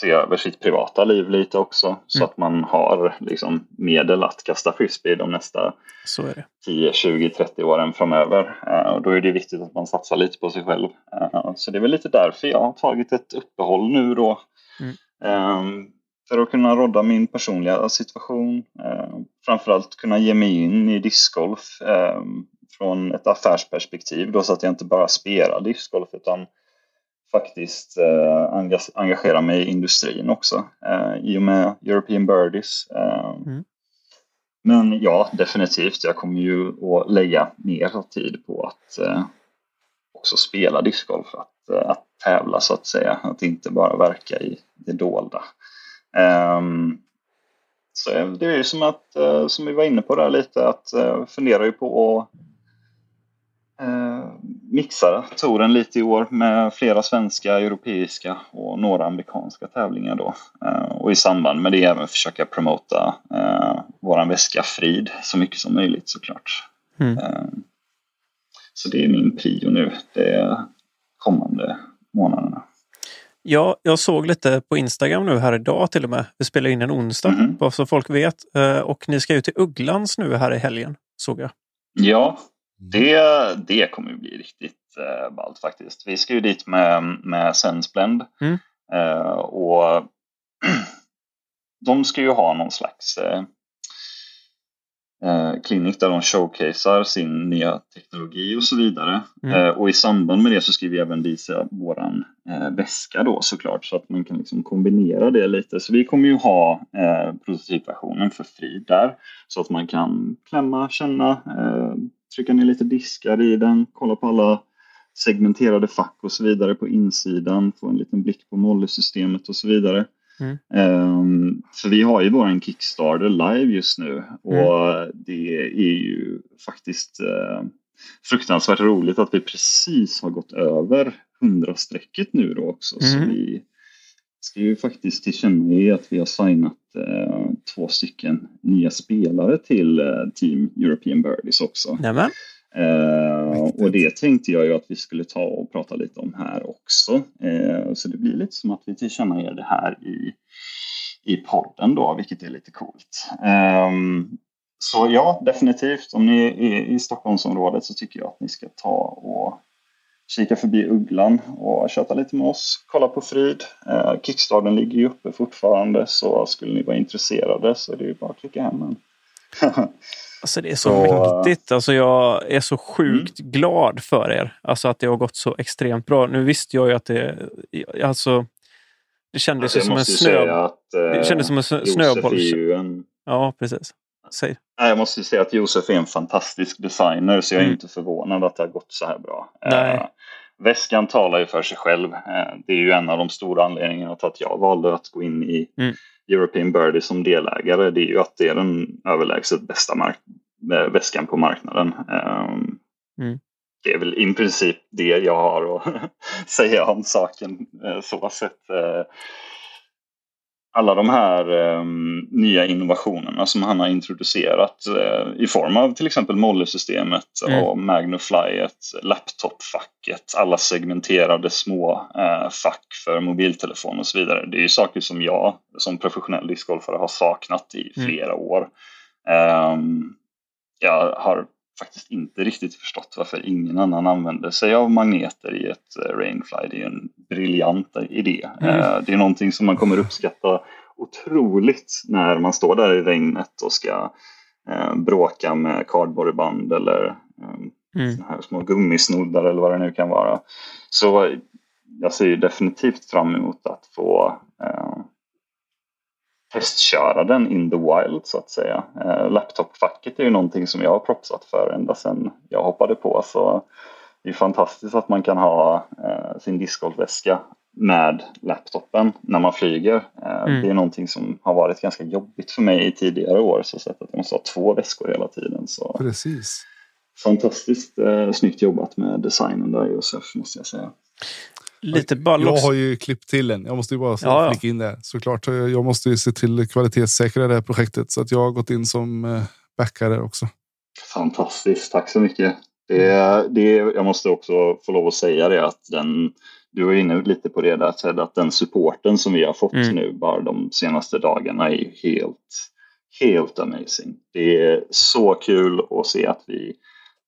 se över sitt privata liv lite också. Så Mm. att man har liksom, medel att kasta frisbee de nästa Så är det. 10, 20, 30 åren framöver. Eh, och då är det viktigt att man satsar lite på sig själv. Eh, så det är väl lite därför jag har tagit ett uppehåll nu då. Mm. För att kunna rodda min personliga situation. Eh, framförallt kunna ge mig in i discgolf eh, från ett affärsperspektiv då så att jag inte bara spelar discgolf utan faktiskt eh, enga- engagera mig i industrin också. Eh, I och med European Birdies. Eh, Mm. men ja, definitivt. Jag kommer ju att lägga mer tid på att eh, också spela discgolf. Att, eh, att tävla så att säga. Att inte bara verka i det dolda. Ehm, så det är ju som att, eh, som vi var inne på där lite, att eh, fundera ju på att eh, mixa touren lite i år med flera svenska, europeiska och några amerikanska tävlingar då. Och i samband med det även försöka promota våran väska Frid så mycket som möjligt såklart. Mm. Eh, så det är min prio nu, de kommande månaderna. Ja, jag såg lite på Instagram nu här idag till och med. Vi spelar in en onsdag, Mhm. bara så folk vet. Eh, Och ni ska ju till Ugglans nu här i helgen, såg jag. Ja, det, det kommer ju bli riktigt eh, ballt faktiskt. Vi ska ju dit med, med Sensblend. Mm. Eh, och de ska ju ha någon slags eh, klinik där de showcasear sin nya teknologi och så vidare. Mm. Eh, och i samband med det så ska vi även visa våran eh, väska då såklart så att man kan liksom kombinera det lite. Så vi kommer ju ha eh, prototypversionen för fri där så att man kan klämma, känna, eh, trycka ner lite diskar i den, kolla på alla segmenterade fack och så vidare på insidan, få en liten blick på mollysystemet och så vidare. Mm. Ehm, för vi har ju våran Kickstarter live just nu och det är ju faktiskt eh, fruktansvärt roligt att vi precis har gått över 100-strecket nu då också. Så Mm. vi ska ju faktiskt tillkännage att vi har signat eh, två stycken nya spelare till eh, Team European Birdies också. Nämen. Eh, och det tänkte jag ju att vi skulle ta och prata lite om här också. Eh, så det blir lite som att vi tillkännager det här i, i podden då, vilket är lite coolt. Ehm, så ja, definitivt. Om ni är i Stockholmsområdet så tycker jag att ni ska ta och kika förbi Ugglan och köta lite med oss. Kolla på Frid. Eh, Kickstarten ligger ju uppe fortfarande så skulle ni vara intresserade så det är ju bara att klicka hem en. Alltså det är så, Så- mäktigt. Alltså jag är så sjukt glad för er. Alltså att det har gått så extremt bra. Nu visste jag ju att det... Alltså, Det kändes Alltså, ju jag som en snö... att eh, Det kändes som en snöboll. en Ja, precis. Säg. Jag måste ju säga att Josef är en fantastisk designer så jag är Mm. inte förvånad att det har gått så här bra. Nej. Väskan talar ju för sig själv. Eh, det är ju en av de stora anledningarna till att jag valde att gå in i Mm. European Birdie som delägare. Det är ju att det är den överlägset bästa eh, väskan på marknaden. Eh, Mm. Det är väl i princip det jag har att säga om saken. eh, Så sett. Alla de här eh, nya innovationerna som han har introducerat eh, i form av till exempel Molly-systemet Mm. och Magnuflyet, laptopfacket, alla segmenterade små eh, fack för mobiltelefon och så vidare. Det är ju saker som jag som professionell discgolfare har saknat i Mm. flera år. Ehm, jag har faktiskt inte riktigt förstått varför ingen annan använder sig av magneter i ett eh, Rainfly. Det är en briljant idé. Mm. Eh, Det är någonting som man kommer uppskatta otroligt när man står där i regnet och ska eh, bråka med cardboardband eller eh, Mm. här små gummisnoddar eller vad det nu kan vara. Så jag ser ju definitivt fram emot att få testköra den in the wild så att säga. Eh, laptopfacket är ju någonting som jag har propsat för ända sedan jag hoppade på. Så det är fantastiskt att man kan ha eh, sin discgolfväska med laptopen när man flyger. Eh, Mm. Det är någonting som har varit ganska jobbigt för mig i tidigare år. Så sett att jag måste ha två väskor hela tiden. Så Precis. fantastiskt eh, snyggt jobbat med designen där Josef måste jag säga. Lite bara Jag har ju klippt till en. Jag måste ju bara Ja, ja. flika in det. Såklart. Jag jag måste ju se till kvalitetssäkra det här projektet. Så att jag har gått in som eh, backare också. Fantastiskt, tack så mycket. Det, det, jag måste också få lov att säga det att den, du var inne lite på det där Ted, att den supporten som vi har fått Mm. nu bara de senaste dagarna är helt, helt amazing. Det är så kul att se att vi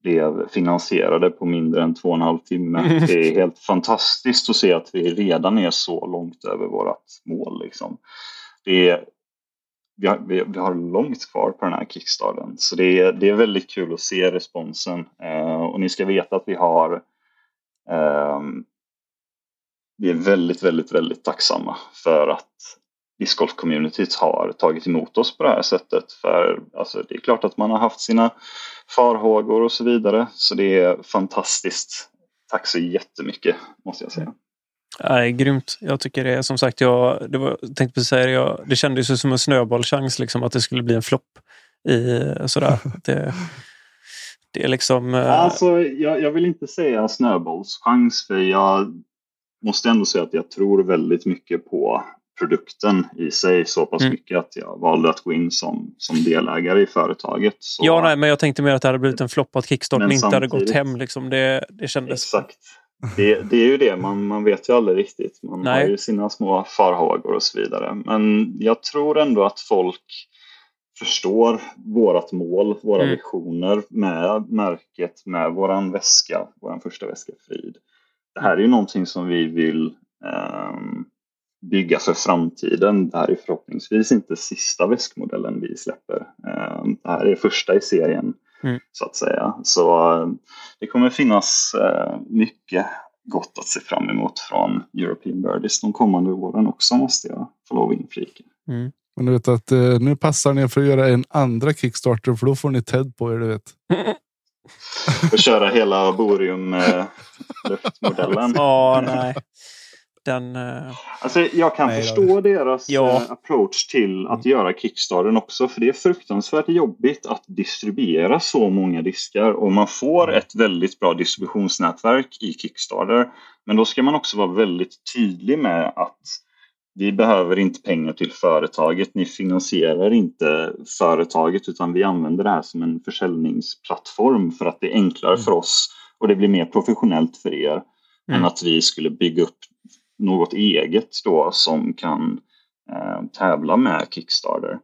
blev finansierade på mindre än två och en halv timme. Mm. Det är helt fantastiskt att se att vi redan är så långt över vårt mål. Liksom. Det är, vi, har, vi, vi har långt kvar på den här kickstarten. Så det är, det är väldigt kul att se responsen. Eh, och ni ska veta att vi har ehm, vi är väldigt, väldigt, väldigt tacksamma för att discgolf-communityt har tagit emot oss på det här sättet. För alltså, det är klart att man har haft sina farhågor och så vidare. Så det är fantastiskt. Tack så jättemycket måste jag säga. Nej, grymt. Jag tycker det som sagt, jag det var, tänkte precis säga det, jag, det kändes ju som en snöbollchans liksom, att det skulle bli en flopp. I, sådär. Det, det är liksom... eh, Alltså, jag, jag vill inte säga snöbollschans för jag måste ändå säga att jag tror väldigt mycket på produkten i sig så pass Mm. mycket att jag valde att gå in som, som delägare i företaget. Så, Ja, nej, men jag tänkte mer att det hade blivit en flopp att kickstarten inte hade gått hem. Liksom. Det, det kändes... Exakt. Det, det är ju det, man, man vet ju aldrig riktigt. Man Nej. har ju sina små farhågor och så vidare. Men jag tror ändå att folk förstår vårat mål, våra Mm. visioner med märket, med våran väska, våran första väska Frid. Det här är ju någonting som vi vill ehm, bygga för framtiden. Det här är förhoppningsvis inte sista väskmodellen vi släpper. Ehm, det här är första i serien Mm. så att säga. Så eh, det kommer finnas eh, mycket gott att se fram emot från European Birdies de kommande åren också måste jag få lov att inflika. Mm. Men du vet att eh, nu passar ni för att göra en andra Kickstarter för då får ni Ted på er. Du vet. Och köra hela Borium eh, luftmodellen. Ja, nej. Den... eh, Alltså, jag kan Nej, förstå deras Ja. eh, approach till att göra Kickstarten också. För det är fruktansvärt jobbigt att distribuera så många diskar. Och man får ett väldigt bra distributionsnätverk i Kickstarter. Men då ska man också vara väldigt tydlig med att vi behöver inte pengar till företaget. Ni finansierar inte företaget utan vi använder det här som en försäljningsplattform för att det är enklare för oss och det blir mer professionellt för er Mm. än att vi skulle bygga upp något eget då som kan eh, tävla med Kickstarter.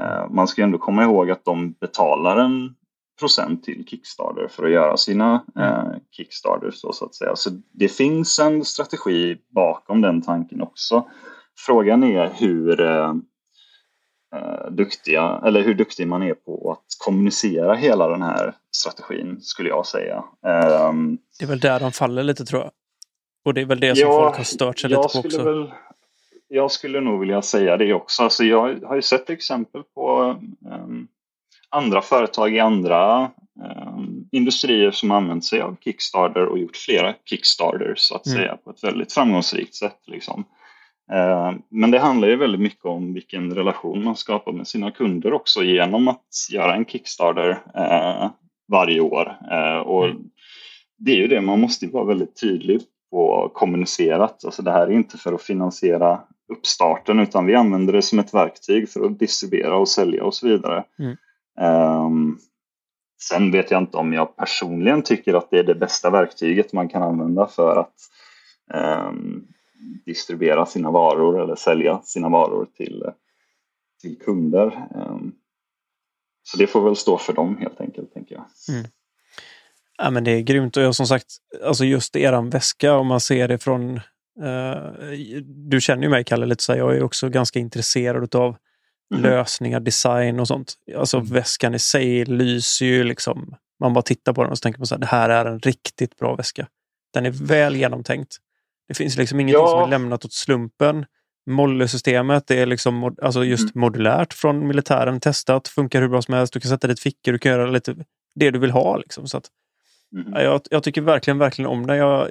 Eh, man ska ändå komma ihåg att de betalar en procent till Kickstarter för att göra sina eh, Kickstarters då, så att säga. Så det finns en strategi bakom den tanken också. Frågan är hur eh, eh, duktiga, eller hur duktig man är på att kommunicera hela den här strategin skulle jag säga. Ehm, Det är väl där de faller lite tror jag. Och det är väl det som folk har stört sig lite jag på skulle också. Väl, jag skulle nog vilja säga det också. Alltså jag har ju sett exempel på um, andra företag i andra um, industrier som använt sig av Kickstarter och gjort flera Kickstarters så att mm. säga på ett väldigt framgångsrikt sätt. Liksom. Uh, men det handlar ju väldigt mycket om vilken relation man skapar med sina kunder också genom att göra en Kickstarter uh, varje år. Uh, och mm. Det är ju det, man måste vara väldigt tydlig på kommunicerat. Alltså det här är inte för att finansiera uppstarten utan vi använder det som ett verktyg för att distribuera och sälja och så vidare. Mm. Um, sen vet jag inte om jag personligen tycker att det är det bästa verktyget man kan använda för att um, distribuera sina varor eller sälja sina varor till, till kunder. Um, så det får väl stå för dem helt enkelt, tänker jag. Mm. Ja, men det är grymt och jag som sagt, alltså just eran väska om man ser det från Uh, du känner ju mig Kalle lite så här, jag är också ganska intresserad av mm. lösningar, design och sånt. Alltså mm. väskan i sig lyser ju liksom. Man bara tittar på den och så tänker man så här, det här är en riktigt bra väska. Den är väl genomtänkt. Det finns liksom ingenting ja. som är lämnat åt slumpen. Molle-systemet är liksom alltså just mm. modulärt från militären, testat, funkar hur bra som helst. Du kan sätta dit fickor, du kan göra lite det du vill ha. Liksom. Så att, mm. jag, jag, tycker verkligen, verkligen om den. Jag,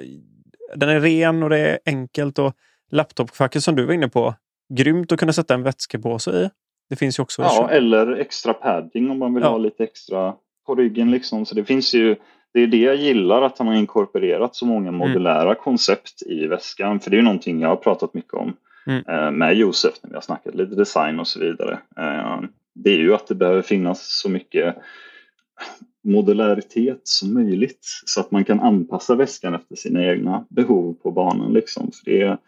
den är ren och det är enkelt och laptopfacket som du var inne på. Grymt att kunna sätta en vätskepåse i. Det finns ju också. Ja, eller extra padding om man vill ja. ha lite extra på ryggen liksom. Så det finns ju det är det jag gillar att han har inkorporerat så många mm. modulära mm. koncept i väskan. För det är ju någonting jag har pratat mycket om mm. Eh, med Josef när vi har snackat lite design och så vidare. Eh, det är ju att det behöver finnas så mycket modularitet som möjligt så att man kan anpassa väskan efter sina egna behov på banan. Liksom. För det,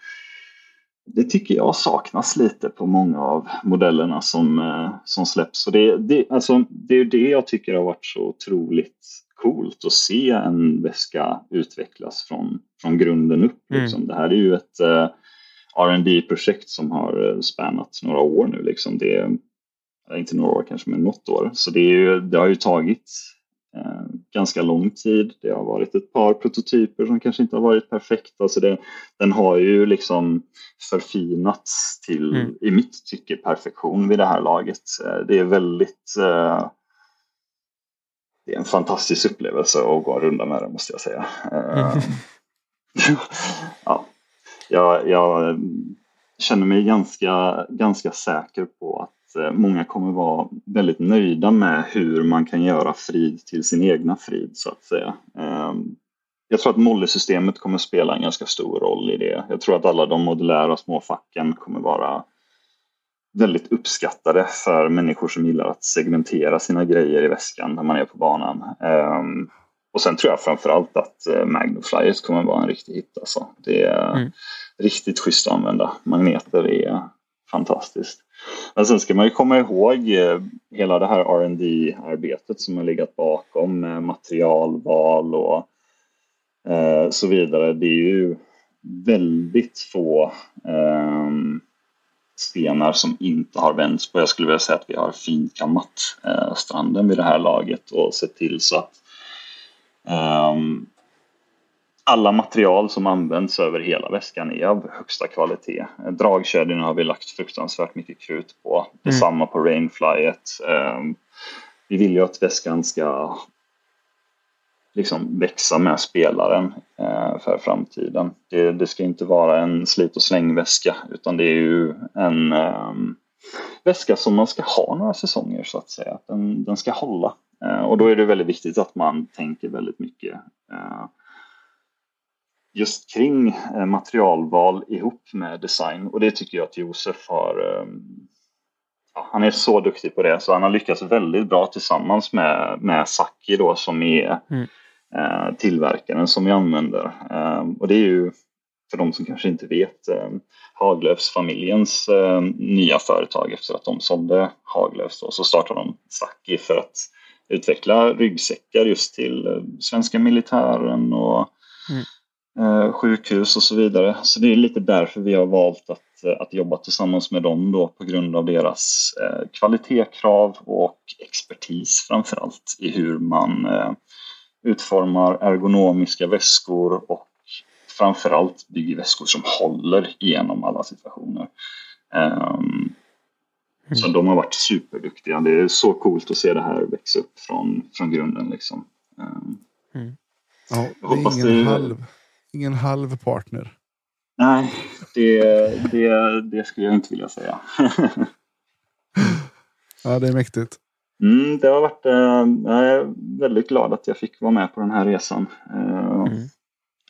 det tycker jag saknas lite på många av modellerna som, eh, som släpps. Och det, det, alltså, det är det jag tycker har varit så otroligt coolt att se en väska utvecklas från, från grunden upp. Mm. Liksom. Det här är ju ett uh, eh, rd projekt som har uh, spannat några år nu. Liksom. Det inte några år kanske, men något år. Så det, ju, det har ju tagit eh, ganska lång tid. Det har varit ett par prototyper som kanske inte har varit perfekta. Så det, den har ju liksom förfinats till, mm. i mitt tycke, perfektion vid det här laget. Eh, det är väldigt eh, det är en fantastisk upplevelse att gå runda med den måste jag säga. Mm. ja, jag, jag, känner mig ganska, ganska säker på att Eh, många kommer vara väldigt nöjda med hur man kan göra frid till sin egna frid så att säga. Ehm, jag tror att Molly-systemet kommer spela en ganska stor roll i det. Jag tror att alla de modulära småfacken kommer vara väldigt uppskattade för människor som gillar att segmentera sina grejer i väskan när man är på banan. Ehm, och sen tror jag framförallt att eh, Magnoflyers kommer vara en riktig hit. Alltså. Det är mm. riktigt schysst att använda. Magneter är fantastiskt. Men sen ska man ju komma ihåg eh, hela det här rd arbetet som har legat bakom med materialval och eh, så vidare. Det är ju väldigt få ehm, stenar som inte har vänts på. Jag skulle vilja säga att vi har finkammat stranden vid det här laget och sett till så att um, alla material som används över hela väskan är av högsta kvalitet. Dragkedjorna har vi lagt fruktansvärt mycket krut på. Mm. Detsamma på Rainflyet. Ehm, vi vill ju att väskan ska liksom växa med spelaren eh, för framtiden. Det, det, ska inte vara en slit och slängväska utan det är ju en um, väska som man ska ha några säsonger så att säga. Den, den ska hålla. Uh, och då är det väldigt viktigt att man tänker väldigt mycket uh, just kring eh, materialval ihop med design och det tycker jag att Josef har ehm, ja, han är så duktig på det så han har lyckats väldigt bra tillsammans med, med Saki då som är mm. eh, tillverkaren som vi använder. Eh, och det är ju för de som kanske inte vet eh, Haglöfsfamiljens eh, nya företag efter att de sålde Haglöfs då, så startade de Saki för att utveckla ryggsäckar just till eh, svenska militären och mm eh, sjukhus och så vidare. Så det är lite därför vi har valt att, eh, att jobba tillsammans med dem då på grund av deras eh, kvalitetskrav och expertis framförallt i hur man eh, utformar ergonomiska väskor och framförallt bygger väskor som håller igenom alla situationer. Um, mm. Så de har varit superduktiga. Det är så coolt att se det här växa upp från, från grunden. Liksom. Um, mm. Ja, det är ingen, det... halv, ingen halv partner. Nej, det, det, det skulle jag inte vilja säga. ja, det är mäktigt. Mm, det har varit, eh, jag är väldigt glad att jag fick vara med på den här resan. Eh, mm.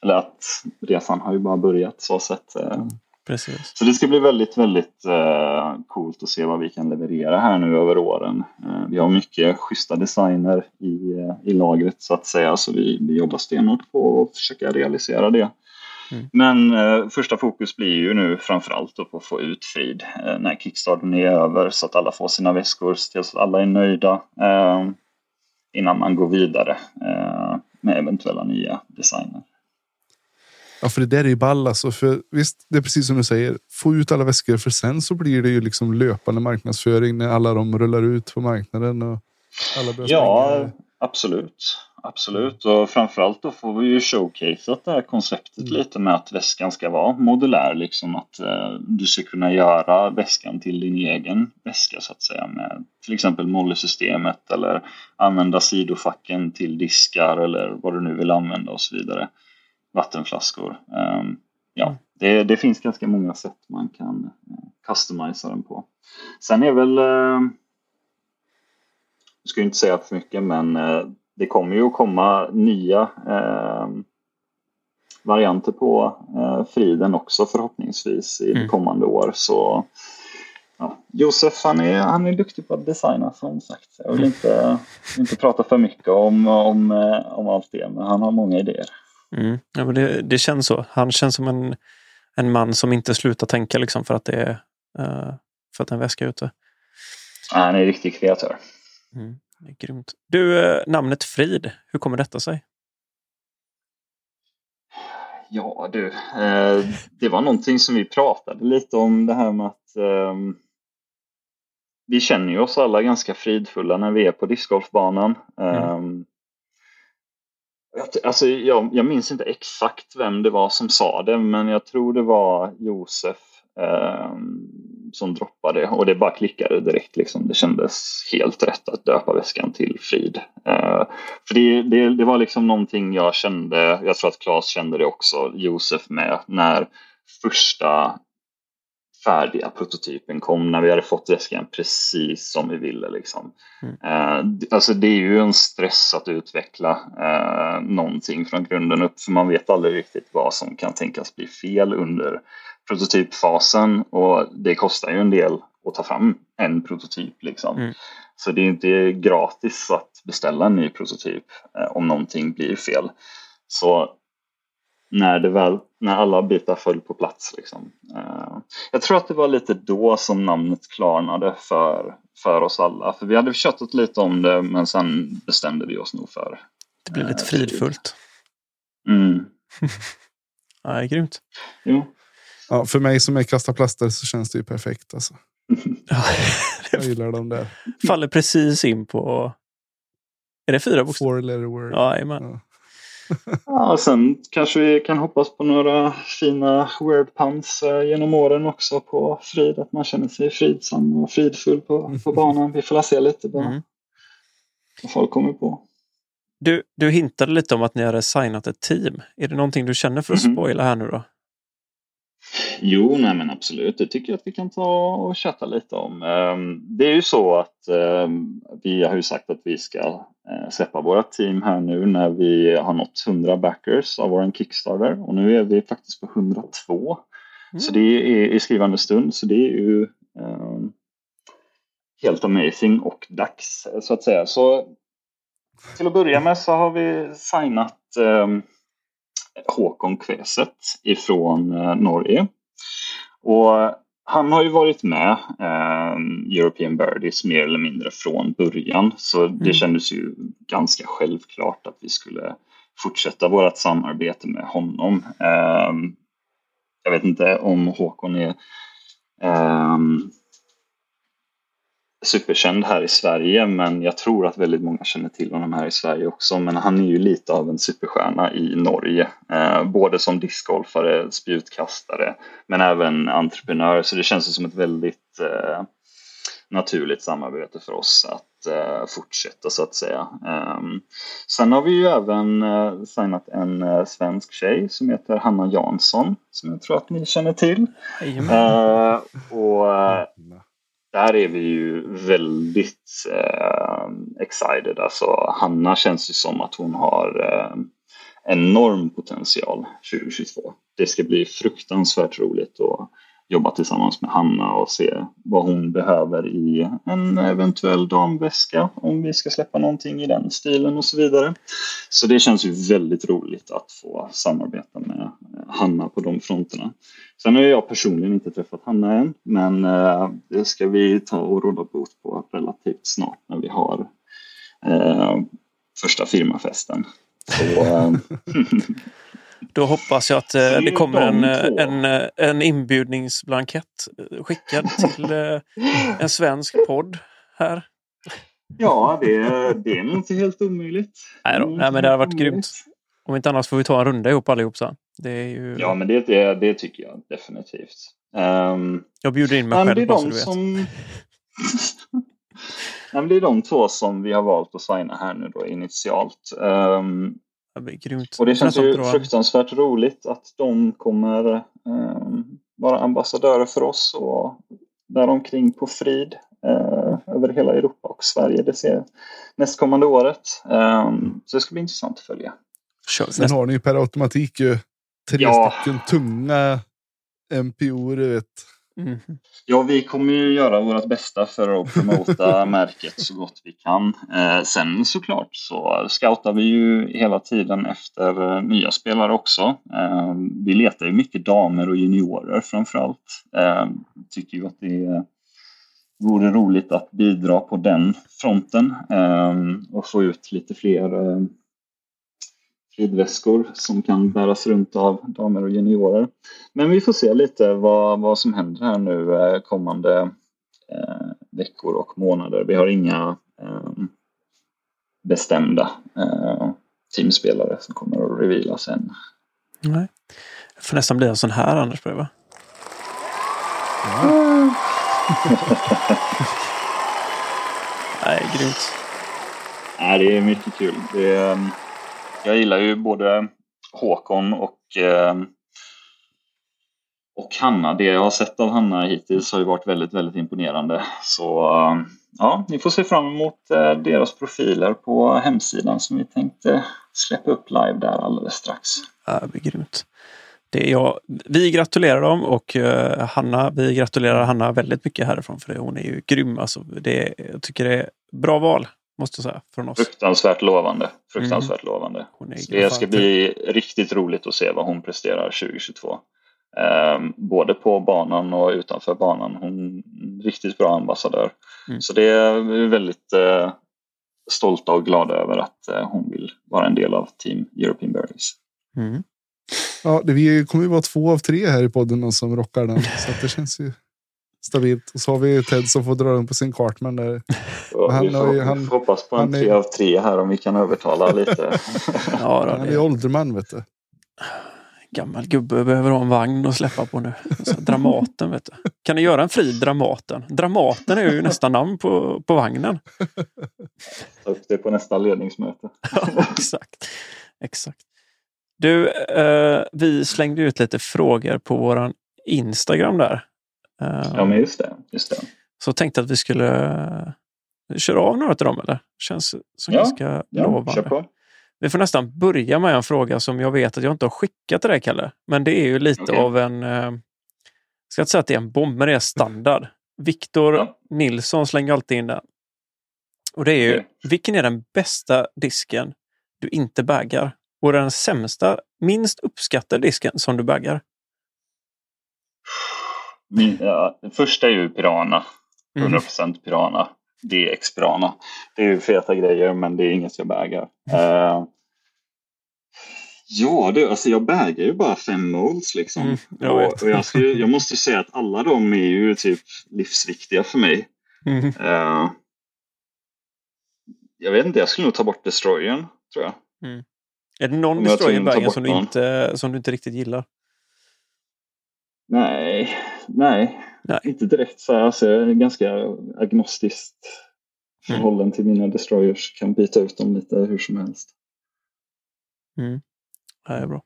Eller att resan har ju bara börjat så sett. Eh. Precis. Så det ska bli väldigt, väldigt eh, coolt att se vad vi kan leverera här nu över åren. Eh, vi har mycket schyssta designer i, eh, i lagret så att säga, så vi, vi jobbar stenhårt på att försöka realisera det. Mm. Men eh, första fokus blir ju nu framförallt på att få ut frid eh, när kickstarten är över så att alla får sina väskor, så att alla är nöjda eh, innan man går vidare eh, med eventuella nya designer. Ja, för det där är ju ball alltså. För visst, det är precis som du säger. Få ut alla väskor för sen så blir det ju liksom löpande marknadsföring när alla de rullar ut på marknaden. Och alla börjar ja, springa. absolut. Absolut, och framförallt då får vi ju showcaseat det här konceptet mm. lite med att väskan ska vara modulär. Liksom att eh, du ska kunna göra väskan till din egen väska så att säga med till exempel Molly-systemet eller använda sidofacken till diskar eller vad du nu vill använda och så vidare. Vattenflaskor. Um, ja, mm. det, det, finns ganska många sätt man kan uh, customisa den på. Sen är väl uh, jag ska inte säga för mycket men uh, det kommer ju att komma nya eh, varianter på eh, friden också förhoppningsvis i mm. kommande år. Så ja, Josef han är, han är duktig på att designa som sagt. Jag vill inte, inte prata för mycket om, om, eh, om allt det men han har många idéer. Mm. Ja, men det, det känns så. Han känns som en, en man som inte slutar tänka liksom för att det är, uh, för att en väska är ute. Han är en riktig kreatör. Mm. Grymt. Du, eh, namnet Frid, hur kommer detta sig? Ja du, eh, det var någonting som vi pratade lite om det här med att eh, vi känner ju oss alla ganska fridfulla när vi är på discgolfbanan. Mm. Alltså, jag, jag, minns inte exakt vem det var som sa det, men jag tror det var Josef eh, som droppade och det bara klickade direkt. Liksom. Det kändes helt rätt att döpa väskan till Frid. Eh, för det, det, det, var liksom någonting jag kände, jag tror att Claes kände det också, Josef med, när första färdiga prototypen kom när vi hade fått väskan precis som vi ville. Liksom. Mm. Eh, alltså det är ju en stress att utveckla eh, någonting från grunden upp för man vet aldrig riktigt vad som kan tänkas bli fel under prototypfasen och det kostar ju en del att ta fram en prototyp. Liksom. Mm. Så det är inte gratis att beställa en ny prototyp eh, om någonting blir fel. Så när, det väl, när alla bitar föll på plats. Liksom. Eh, jag tror att det var lite då som namnet klarnade för, för oss alla. För vi hade köttat lite om det men sen bestämde vi oss nog för Det blev lite eh, fridfullt. Mm. ja, grymt. Jo. Ja, för mig som är kasta plaster så känns det ju perfekt. Alltså. jag gillar dem där. Faller precis in på... Är det fyra bokstäver? Four letter word. Ja, ja. Ja, sen kanske vi kan hoppas på några fina wordpuns eh, genom åren också på frid. Att man känner sig fridsam och fridfull på, på banan. Vi får se lite bara mm. vad folk kommer på. Du, du hintade lite om att ni hade signat ett team. Är det någonting du känner för att mm. spoila här nu då? Jo, nej men absolut. Det tycker jag att vi kan ta och chatta lite om. Ehm, det är ju så att ehm, vi har ju sagt att vi ska eh, släppa våra team här nu när vi har nått 100 backers av vår Kickstarter och nu är vi faktiskt på 102. Mm. Så det är i skrivande stund, så det är ju um, helt amazing och dags så att säga. Så till att börja med så har vi signat Håkon Kveset ifrån uh, Norge. Och han har ju varit med eh, European Birdies mer eller mindre från början så det mm. kändes ju ganska självklart att vi skulle fortsätta vårt samarbete med honom. Eh, jag vet inte om Håkon är eh, superkänd här i Sverige men jag tror att väldigt många känner till honom här i Sverige också. Men han är ju lite av en superstjärna i Norge. Eh, både som discgolfare, spjutkastare men även entreprenör. Så det känns som ett väldigt eh, naturligt samarbete för oss att uh, fortsätta så att säga. Um, sen har vi ju även uh, signat en uh, svensk tjej som heter Hanna Jansson som jag tror att ni känner till. och där är vi ju väldigt eh, excited. Alltså Hanna känns ju som att hon har eh, enorm potential 2022. Det ska bli fruktansvärt roligt att jobba tillsammans med Hanna och se vad hon behöver i en eventuell damväska om vi ska släppa någonting i den stilen och så vidare. Så det känns ju väldigt roligt att få samarbeta med Hanna på de fronterna. Sen har jag personligen inte träffat Hanna än men eh, det ska vi ta och råda bot på relativt snart när vi har eh, första firmafesten. Så, eh, Då hoppas jag att eh, det kommer en, en, en inbjudningsblankett skickad till en svensk podd här. Ja, det, det är nog inte helt omöjligt. Nej, då. Nej men det har varit grymt. Om inte annars får vi ta en runda ihop allihop sen. Det är ju... Ja, men det, det, det tycker jag definitivt. Um, jag bjuder in mig själv det är de som... Nej, det är de två som vi har valt att signa här nu då initialt. Um, det blir grymt. Och det känns ju bra. fruktansvärt roligt att de kommer eh, vara ambassadörer för oss och däromkring på frid eh, över hela Europa och Sverige det ser nästkommande året. Eh, så det ska bli intressant att följa. Sen har ni ju per automatik ju tre ja. stycken tunga MPO, vet. Mm. Ja, vi kommer ju göra vårt bästa för att promota märket så gott vi kan. Eh, sen såklart så scoutar vi ju hela tiden efter eh, nya spelare också. Eh, vi letar ju mycket damer och juniorer framförallt. Eh, tycker ju att det vore roligt att bidra på den fronten eh, och få ut lite fler eh, skidväskor som kan bäras runt av damer och juniorer. Men vi får se lite vad, vad som händer här nu eh, kommande eh, veckor och månader. Vi har inga eh, bestämda eh, teamspelare som kommer att revealas än. Nej. Det får nästan bli en sån här Anders va? Mm. Nej, grymt. Nej, det är mycket kul. Det är, ehm, jag gillar ju både Håkon och eh, och Hanna. Det jag har sett av Hanna hittills har ju varit väldigt, väldigt imponerande. Så eh, ja, ni får se fram emot eh, deras profiler på hemsidan som vi tänkte släppa upp live där alldeles strax. Ja, det blir grymt. Det är jag, vi gratulerar dem och eh, Hanna, vi gratulerar Hanna väldigt mycket härifrån för det, hon är ju grym. Alltså, det, jag tycker det är bra val måste jag säga. Från oss. Fruktansvärt lovande. Fruktansvärt mm. lovande. Det ska bli riktigt roligt att se vad hon presterar 2022. Eh, både på banan och utanför banan. Hon är riktigt bra ambassadör. Mm. Så det är vi väldigt eh, stolta och glada över att eh, hon vill vara en del av Team European Birdies. Mm. Ja, det, vi kommer ju vara två av tre här i podden som rockar den. Så det känns ju stabilt. Och så har vi Ted som får dra den på sin Cartman där. Ja, han, vi får, han, hoppas på en tre är... av tre här om vi kan övertala lite. ja, då, han är ålderman vet du. Gammal gubbe behöver ha en vagn att släppa på nu. Så, Dramaten vet du. Kan du göra en fri Dramaten? Dramaten är ju nästa namn på, på vagnen. Ta upp det på nästa ledningsmöte. ja, exakt. exakt. Du, eh, vi slängde ut lite frågor på våran Instagram där. Ja, men just det. Just det. Så tänkte att vi skulle eh, köra av några av dem, eller? Känns som ja, ganska ja, lovande. Vi får nästan börja med en fråga som jag vet att jag inte har skickat till dig, Kalle. Men det är ju lite okay. av en... Jag eh, ska inte säga att det är en bomb, men det är standard. Viktor ja. Nilsson slänger alltid in den. Och det är ju, okay. vilken är den bästa disken du inte baggar? Och den sämsta, minst uppskattade disken som du baggar? Min, ja, den första är ju Pirana. 100% mm. Pirana. DX Pirana. Det är ju feta grejer men det är inget jag bägar. Uh, ja, det, alltså jag bägar ju bara fem molds liksom. Mm, jag, och, och jag, skulle, jag måste säga att alla de är ju typ livsviktiga för mig. Mm. Eh, jag vet inte, jag skulle nog ta bort Destroyern, tror jag. Är det någon destroyer i bergen du, inte, som du inte riktigt gillar? Nej, nej, Nej. inte direkt så här. Alltså, jag är ganska agnostiskt Mm. förhållande till mina destroyers. Kan byta ut dem lite hur som helst. Det är bra.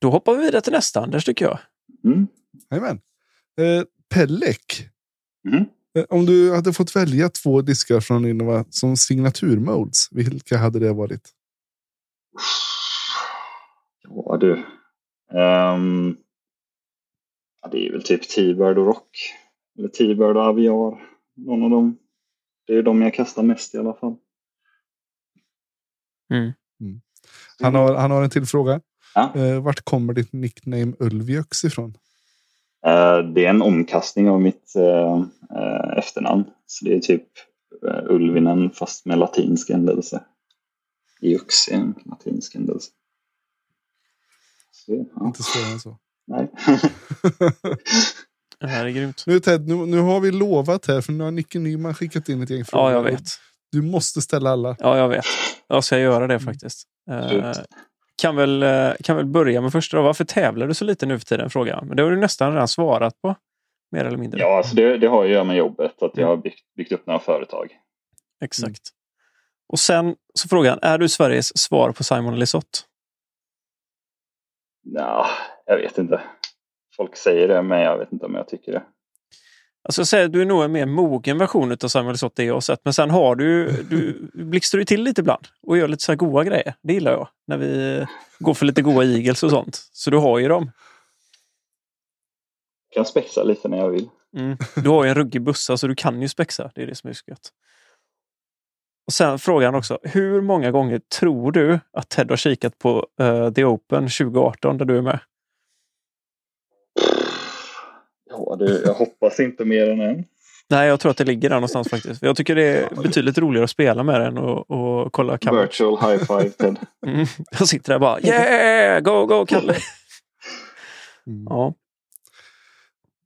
Då hoppar vi vidare till nästa Anders tycker jag. Mm. Jajamän. Eh, Pellek. Mhm. Eh, Om du hade fått välja två diskar från Innova som signaturmodes, vilka hade det varit? Ja du. Ehm, ja, det är väl typ T-Bird och Rock. Eller T-Bird och Aviar. Någon av dem. Det är de jag kastar mest i alla fall. Han har, han har en till fråga. Ja. Eh, vart kommer ditt nickname Ulvjöx ifrån? Eh, det är en omkastning av mitt eh, eh, efternamn. Så det är typ uh, Ulvinen fast med latinsk ändelse. Jux är en latinsk ändelse. Så, ja. Inte svårare än så. Nej. Det här är grymt. Nu Ted, nu, nu har vi lovat här för nu har Nicke Nyman skickat in ett gäng frågor. Ja, jag vet. Du måste ställa alla. Ja, jag vet. Jag ska göra det faktiskt. Eh, kan, väl, eh, kan väl börja med första då. Varför tävlar du så lite nu för tiden? Fråga. Men det har du nästan redan svarat på. Mer eller mindre. Ja, alltså det, det har ju att göra med jobbet. Att jag har byggt, byggt upp några företag. Exakt. Och sen så frågan, är du Sveriges svar på Simon Lisotte? Ja, jag vet inte. Folk säger det, men jag vet inte om jag tycker det. Alltså att du är nog en mer mogen version av Samuel Lisotte jag har sett. Men sen har du, du blixtrar du till lite ibland och gör lite så här goa grejer. Det gillar jag. När vi går för lite goa eagles och sånt. Så du har ju dem. Jag kan spexa lite när jag vill. Mm. Du har ju en ruggig bussa så du kan ju spexa. Det är det som är så gött. Och sen frågan också. Hur många gånger tror du att Ted har kikat på eh, The Open 2018 där du är med? Ja, det, jag hoppas inte mer än en. Nej, jag tror att det ligger där någonstans faktiskt. Jag tycker det är betydligt roligare att spela med den och, och kolla coverage. Virtual high five Ted. Mm. Jag sitter där bara yeah, go, go, Kalle. Mm. Ja.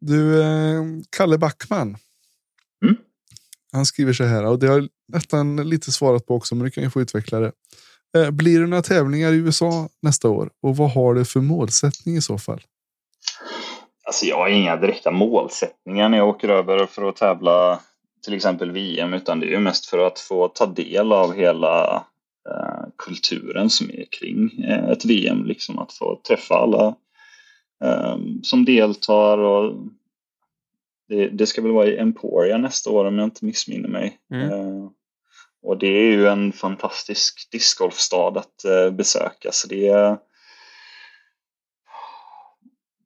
Du, eh, Kalle Backman. Mm. Han skriver så här, och det har jag nästan lite svarat på också, men du kan ju få utveckla det. Eh, blir det några tävlingar i USA nästa år? Och vad har du för målsättning i så fall? Alltså jag har inga direkta målsättningar när jag åker över för att tävla till exempel VM utan det är ju mest för att få ta del av hela eh, kulturen som är kring eh, ett VM. Liksom att få träffa alla eh, som deltar och det, det ska väl vara i Emporia nästa år om jag inte missminner mig. Mm. Eh, och det är ju en fantastisk discgolfstad att eh, besöka så det är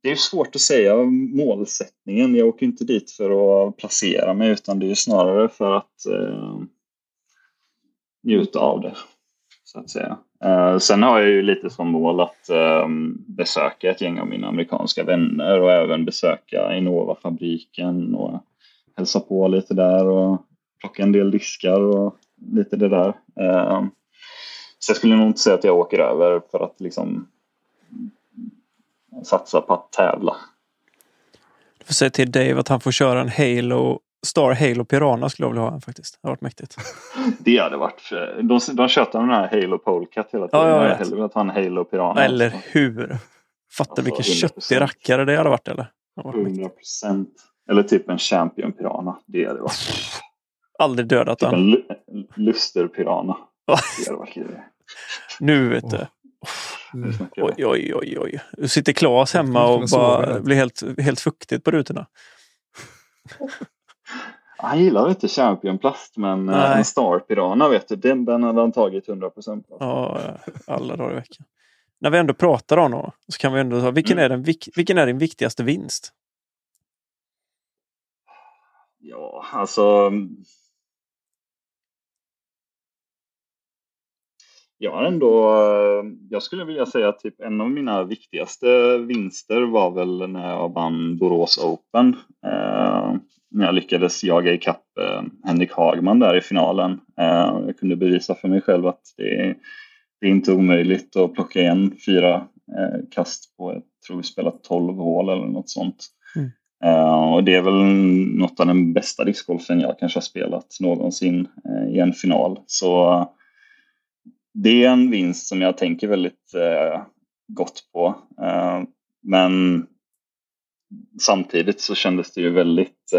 det är svårt att säga målsättningen. Jag åker inte dit för att placera mig utan det är snarare för att eh, njuta av det. Så att säga. Eh, sen har jag ju lite som mål att eh, besöka ett gäng av mina amerikanska vänner och även besöka Innova-fabriken och hälsa på lite där och plocka en del diskar och lite det där. Eh, så jag skulle nog inte säga att jag åker över för att liksom satsa på att tävla. Du får säga till Dave att han får köra en Halo Star Halo Piranha skulle jag vilja ha en faktiskt. Det har varit mäktigt. Det hade varit... De, de tjötar den här Halo Polecat hela tiden. Ja, jag jag hellre velat ha en Halo Piranha. Eller hur? Fattar Alltså, vilken 100%. köttig rackare det hade varit eller? Hade varit mäktigt. 100 procent. Eller typ en Champion Piranha. Det hade varit. Aldrig dödat Typ den. en lu- Luster Piranha. Ja. Det hade varit. Nu vet du. Mm. Nu. Oj, oj, oj, oj. Du sitter Klas hemma och bara blir helt, helt fuktigt på rutorna. Han gillar inte Champion Plast men eh, Nej. en Star Piranha vet du. Den, den hade han tagit 100 procent. Ja, alla dagar i veckan. När vi ändå pratar om honom så kan vi ändå ta, vilken, är den, vilken är din viktigaste vinst? Ja, alltså. Jag har ändå, jag skulle vilja säga att typ en av mina viktigaste vinster var väl när jag vann Borås Open. Eh, när jag lyckades jaga ikapp eh, Henrik Hagman där i finalen. Eh, jag kunde bevisa för mig själv att det är, det är inte omöjligt att plocka igen fyra eh, kast på, jag tror vi spelat 12 hål eller något sånt. Mm. Uh, och det är väl något av den bästa discgolfen jag kanske har spelat någonsin uh, i en final. Så det är en vinst som jag tänker väldigt gott på. men samtidigt så kändes det ju väldigt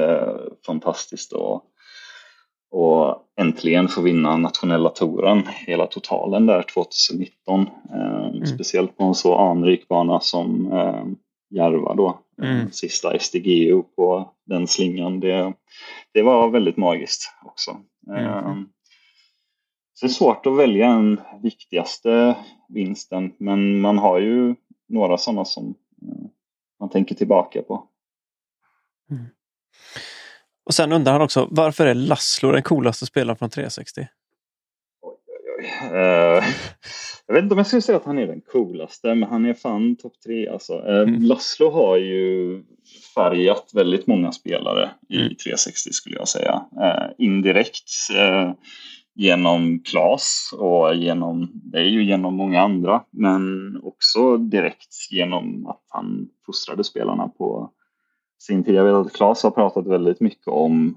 fantastiskt att och äntligen få vinna nationella touren, hela totalen där 2019. Mm. Speciellt på en så anrik bana som Järva då. Eh, mm. Sista SDGO på den slingan. Det, det var väldigt magiskt också. Mm. Så det är svårt att välja en viktigaste vinsten men man har ju några sådana som uh, man tänker tillbaka på. Mm. Och sen undrar han också, varför är Laszlo den coolaste spelaren från 360? Oj, oj, oj. Uh, jag vet inte om jag skulle säga att han är den coolaste, men han är fan topp tre alltså. Eh, mm. Laszlo har ju färgat väldigt många spelare i 360 mm. skulle jag säga. Eh, indirekt eh, genom Klas och genom, det är ju genom många andra, men också direkt genom att han fostrade spelarna på sin tid. Jag vet att Klas har pratat väldigt mycket om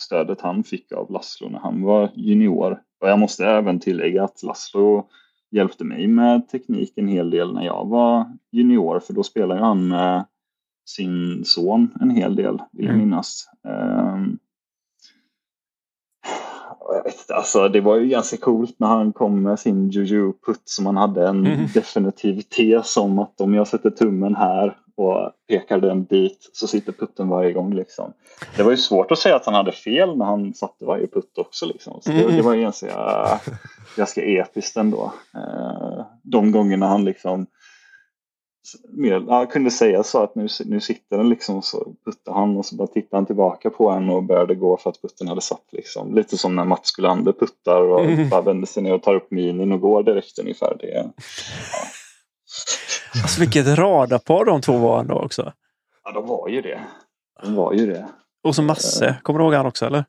stödet han fick av Laszlo när han var junior. Och jag måste även tillägga att Laszlo hjälpte mig med teknik en hel del när jag var junior för då spelade han med sin son en hel del vill jag mm. minnas. Um, jag vet inte, alltså det var ju ganska coolt när han kom med sin juju-putt som han hade en mm. definitiv tes om att om jag sätter tummen här och pekar den dit så sitter putten varje gång. Liksom. Det var ju svårt att säga att han hade fel när han satte varje putt också. Liksom. Så det, det var ju ganska, ganska episkt ändå. Eh, de gångerna han liksom mer, ja, kunde säga så att nu, nu sitter den liksom så puttar han och så bara tittar han tillbaka på en och började gå för att putten hade satt liksom. Lite som när Mats Gulander puttar och mm. bara vänder sig ner och tar upp minin och går direkt ungefär. Det, ja. Alltså vilket radarpar de två var ändå också. Ja, de var ju det. De var ju det. Och så Masse, kommer du ihåg han också eller?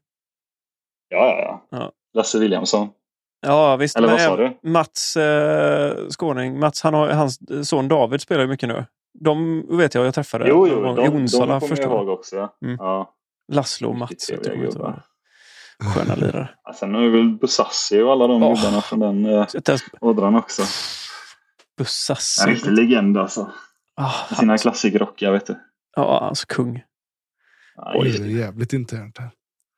Ja, ja, ja. ja. Lasse Williamson. Ja visst. Eller vad sa du? Mats eh, Skåning, Mats, han har, hans son David spelar ju mycket nu. De vet jag, jag träffade. Jo, jo, de, de, Onsala de kommer jag ihåg också. Mm. Ja. Laszlo och Mats. Sköna lirare. Ja, sen har vi väl Busassi och alla de oh. gubbarna från den eh, ådran också. Busassi. En riktig legend alltså. Oh, sina klassikerrockar vet du. Ja, alltså kung. Oj, det är jävligt internt här.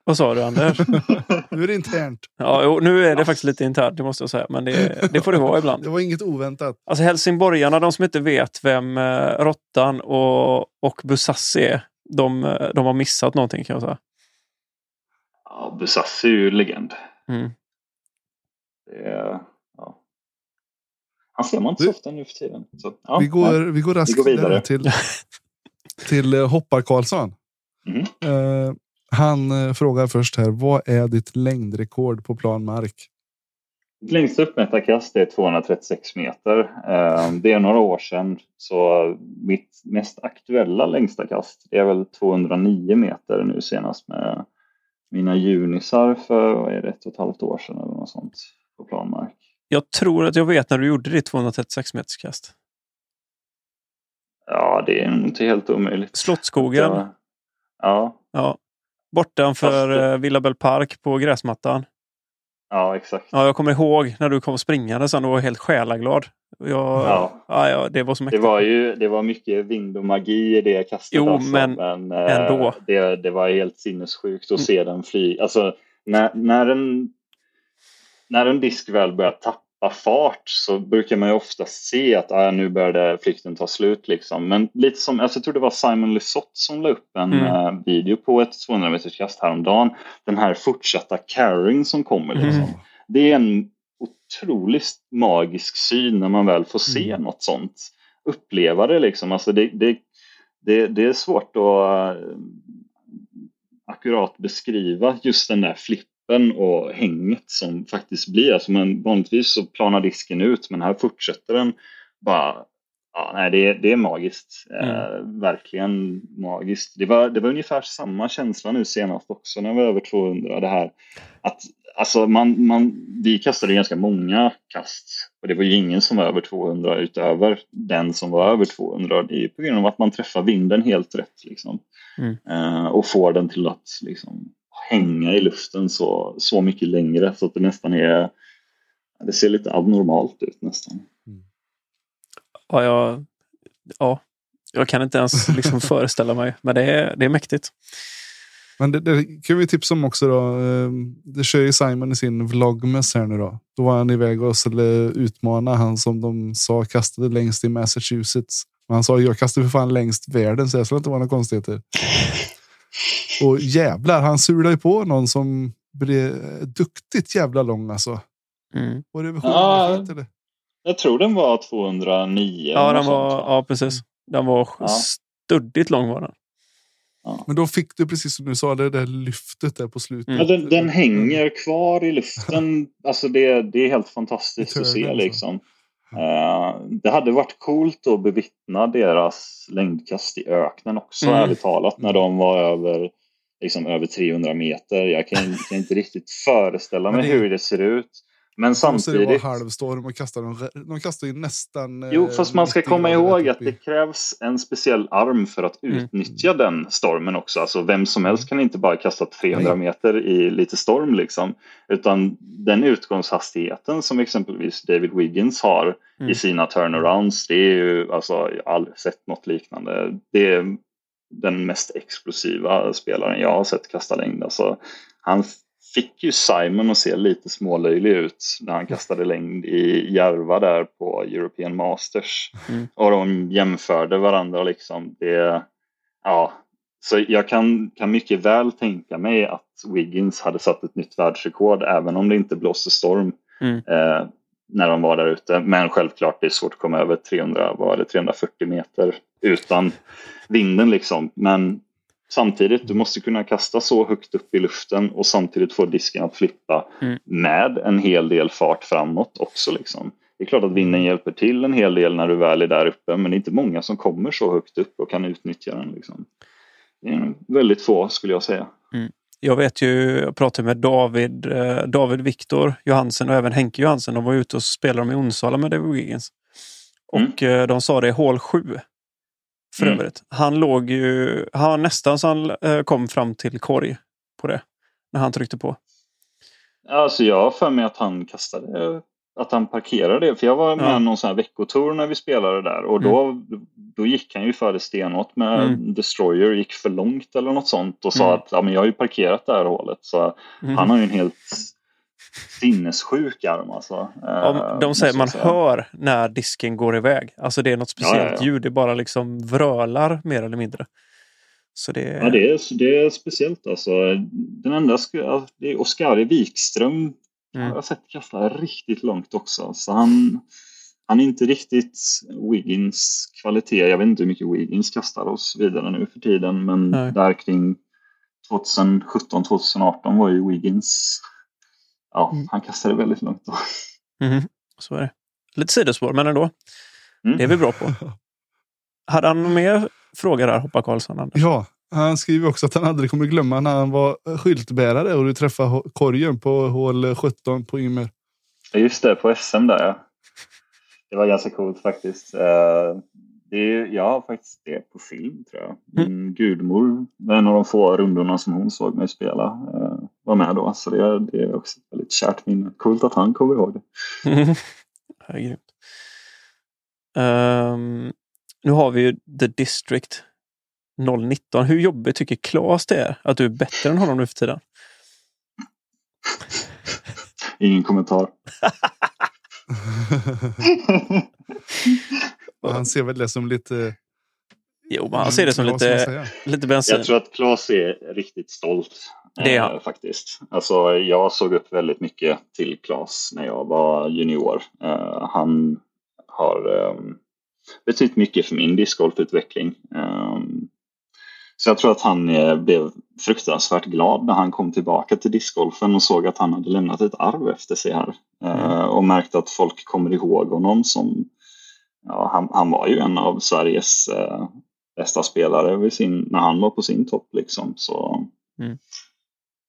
Vad sa du Anders? nu är det internt. Ja, jo, nu är det faktiskt lite internt, det måste jag säga. Men det, det får det vara ibland. det var inget oväntat. Alltså helsingborgarna, de som inte vet vem eh, Råttan och, och Busassi är, de, eh, de har missat någonting kan jag säga. Ja, Busassi är ju legend. Mm. Det är, ja. Han ser man inte så ofta nu för tiden. Så, ja, vi, går, vi går raskt vi går vidare till, till eh, Hoppar Karlsson. Mm. Uh, han eh, frågar först här. Vad är ditt längdrekord på plan mark? Längsta uppmätta kast är 236 meter. Eh, det är några år sedan så mitt mest aktuella längsta kast är väl 209 meter nu senast med mina junisar för vad är det, ett och ett halvt år sedan eller något sånt på planmark. Jag tror att jag vet när du gjorde ditt 236 meters kast. Ja, det är inte helt omöjligt. Slottsskogen? Ja. ja. Bortanför. Eh, Villabell Park på gräsmattan. Ja, exakt. Ja, jag kommer ihåg när du kom springande sen och var helt själaglad. Jag, ja. Ja, ja, det var så mäktigt. Det var ju det var mycket vind och magi i det kastet. Jo, alltså, men, men eh, ändå. Det, det var helt sinnessjukt att mm. se den fly. Alltså, när, när, en, när en disk väl börjar tappa fart så brukar man ju ofta se att ah, nu började flykten ta slut. Liksom. Men lite som, alltså, jag tror det var Simon Lesoth som la upp en mm. uh, video på ett 200 meters kast häromdagen. Den här fortsatta carrying som kommer. Liksom. Mm. Det är en otroligt magisk syn när man väl får se mm. något sånt. Uppleva det liksom. Alltså det, det, det, det är svårt att uh, akkurat beskriva just den där flippen öppen och hänget som faktiskt blir. Alltså man, vanligtvis så planar disken ut men här fortsätter den bara Ja, nej, det, det är magiskt. Mm. Eh, verkligen magiskt. Det var, det var ungefär samma känsla nu senast också när vi var över 200. Det här att Alltså man, man, vi kastade ganska många kast och det var ju ingen som var över 200 utöver den som var över 200. Det är på grund av att man träffar vinden helt rätt liksom. Mm. Eh, och får den till att liksom, hänga i luften så, så mycket längre så att det nästan är det ser lite abnormalt ut nästan. Ja, jag, ja, jag kan inte ens liksom föreställa mig, men det är, det är mäktigt. Men det, det kan vi tipsa om också då. Ehm, Det kör ju Simon i sin vlogmas här nu då. Då var han iväg och skulle utmana han som de sa kastade längst i Massachusetts. Men han sa jag kastade för fan längst världen så jag skulle inte vara några konstigheter. Och jävlar, han sulade ju på någon som blev duktigt jävla lång alltså. Mm. Var det över Ja. 700 feet eller? Jag tror den var 209. Ja, den var, sånt, ja, precis. Den var Ja. stöddigt lång var den. Men då fick du precis som du sa det där lyftet där på slutet. Mm. Ja, den, den hänger kvar i luften. Alltså det, det är helt fantastiskt att se turnen, liksom. Eh, det hade varit coolt att bevittna deras längdkast i öknen också, Mm. ärligt talat, när de var över, liksom, över 300 meter. Jag kan, kan inte riktigt föreställa mig det- hur det ser ut. Men måste det samtidigt... vara halvstorm och kastar dem. De kastar ju nästan. Jo, eh, fast man ska 90 komma ihåg att det krävs en speciell arm för att Mm. utnyttja den stormen också. Alltså vem som helst kan inte bara kasta 300 Nej. meter i lite storm liksom. Utan den utgångshastigheten som exempelvis David Wiggins har Mm. i sina turnarounds, det är ju alltså, jag har aldrig sett något liknande. Det är den mest explosiva spelaren jag har sett kasta längd. Alltså, han fick ju Simon att se lite smålöjlig ut när han kastade längd i Järva där på European Masters. Mm. Och de jämförde varandra liksom. Det, ja, så jag kan, kan mycket väl tänka mig att Wiggins hade satt ett nytt världsrekord även om det inte blåste storm Mm. eh, när de var där ute. Men självklart det är svårt att komma över 300, vad det, 340 meter utan vinden liksom. Men samtidigt, du måste kunna kasta så högt upp i luften och samtidigt få disken att flippa Mm. med en hel del fart framåt också. Liksom. Det är klart att vinden hjälper till en hel del när du väl är där uppe men det är inte många som kommer så högt upp och kan utnyttja den. Liksom. Det är väldigt få skulle jag säga. Jag vet ju, jag pratade med David, eh, David Viktor Johansen och även Henke Johansen. De var ute och spelade de i Onsala med David Wiggins. Och eh, de sa det i hål 7. För Mm. övrigt. Han låg ju, han nästan så han eh, kom fram till korg på det. När han tryckte på. Alltså jag har för mig att han kastade, att han parkerade det. För jag var med Ja. någon sån här veckotour när vi spelade där och då, då gick han ju före stenhårt med Mm. Destroyer, gick för långt eller något sånt och sa Mm. att ja, men jag har ju parkerat det här hålet. Så Mm. han har ju en helt sinnessjuk arm alltså. Ja, Eh, de säger man säga. hör när disken går iväg. Alltså det är något speciellt ja, ja. ljud. Det bara liksom vrölar mer eller mindre. Så det, Ja, det är, det är speciellt alltså. Den enda, det är Oskari Wikström Mm. har jag sett kasta riktigt långt också. Så han, han är inte riktigt Wiggins kvalitet. Jag vet inte hur mycket Wiggins kastar och så vidare nu för tiden. Men Nej. där kring 2017-2018 var ju Wiggins, ja, Mm. han kastade väldigt långt. Då. Mhm, så är det. Lite sidospår, men ändå. Mm. Det är vi bra på. Hade han någon mer fråga där, Hoppa Karlsson? Anders? Ja, han skriver också att han aldrig kommer glömma när han var skyltbärare och du träffade korgen på hål 17 på Ymer. Ja, Just det, på SM där ja. Det var ganska coolt faktiskt. Det är, jag har faktiskt det på film tror jag. Min gudmor, en av de få rundorna som hon såg mig spela, eh, var med då. Så det, det är också ett väldigt kärt minne. Coolt att han kommer ihåg det. Ja, grymt. Ehm, nu har vi ju The District 019. Hur jobbigt tycker Claes det är att du är bättre än honom nu för tiden? Ingen kommentar. Han ser väl det som lite... Jo, han ser det som lite, lite bensin. Jag tror att Claes är riktigt stolt. Det är eh, faktiskt. Alltså, jag såg upp väldigt mycket till Claes när jag var junior. Eh, han har um, betytt mycket för min discgolfutveckling. Um, så jag tror att han eh, blev fruktansvärt glad när han kom tillbaka till discgolfen och såg att han hade lämnat ett arv efter sig här. Eh, och märkte att folk kommer ihåg honom som ja, han, han var ju en av Sveriges eh, bästa spelare vid sin, när han var på sin topp. Liksom. Så, Mm.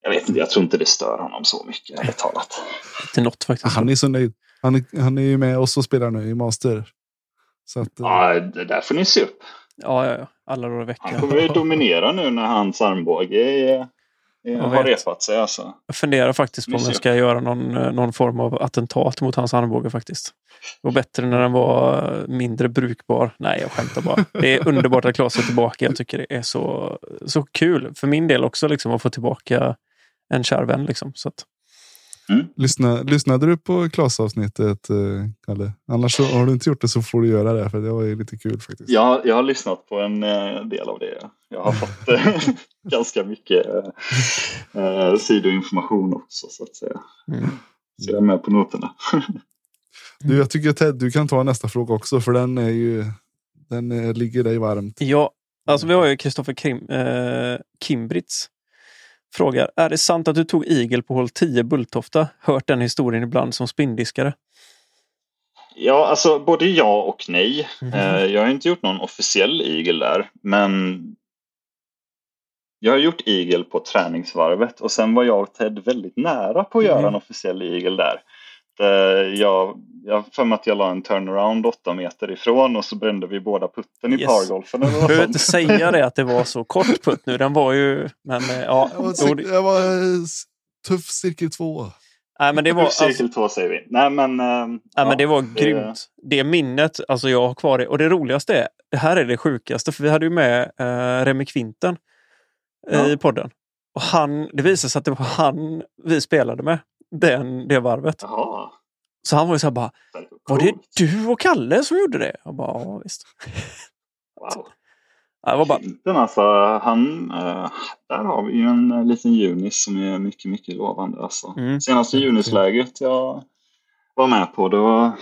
jag vet inte, jag tror inte det stör honom så mycket, ärligt talat. Inte något faktiskt. Han är så nöjd. Han är, han är ju med oss och spelar nu i Master. Så att, eh, Ja, det där får ni se upp. Ja, ja, ja. Alla dagar i Han veckan. kommer ju dominera nu när hans armbåge är, är, Jag har repat sig. Alltså. Jag funderar faktiskt på om jag ska göra någon, eh, någon form av attentat mot hans armbåge faktiskt. Det var bättre när den var eh, mindre brukbar. Nej, jag skämtar bara. Det är underbart att Claes är tillbaka. Jag tycker det är så, så kul. För min del också liksom, att få tillbaka en kär vän. Liksom. Så att, lyssna, lyssnade du på Klas-avsnittet, eh, Kalle? Annars så, har du inte gjort det så får du göra det. För det var ju lite kul faktiskt. Jag, jag har lyssnat på en eh, del av det. Jag har fått eh, ganska mycket eh, sidoinformation också så att säga. mm. Så jag är med på noterna. Du, jag tycker Ted, du kan ta nästa fråga också. För den är ju... Den ligger dig varmt. Ja, alltså vi har ju Kristoffer Kim, eh, Kimbritz. Frågar, är det sant att du tog igel på hål 10 Bulltofta? Hört den historien ibland som spinndiskare. Ja, alltså både ja och nej. Mhm. Eh, jag har inte gjort någon officiell igel där, men jag har gjort igel på träningsvarvet och sen var jag och Ted väldigt nära på att göra Mm. en officiell igel där. Eh, Jag, jag har för mig att jag la en turnaround åtta meter ifrån och så brände vi båda putten i Yes. pargolfen. Något behöver inte säga det att det var så kort putt nu. Den var ju... Men eh, ja. Var, det, var eh, s- tuff cirkel två. nej, men det var... Alltså, Cirkel två säger vi. Nej men, eh, nej, ja, men det var det- grymt. Det minnet, alltså jag har kvar det. Och det roligaste är, det här är det sjukaste, för vi hade ju med eh, Remi Kvinten eh, Ja. i podden. Och han, det visade sig att det var han vi spelade med, den, det varvet. Jaha. Så han var ju så här bara, var det du och Kalle som gjorde det? Jag bara, ja visst. Wow. Det var bara, Kvinten alltså, han, eh, där har vi ju en eh, liten junis som är mycket, mycket lovande. Alltså. Mm. Senaste junisläget jag var med på, då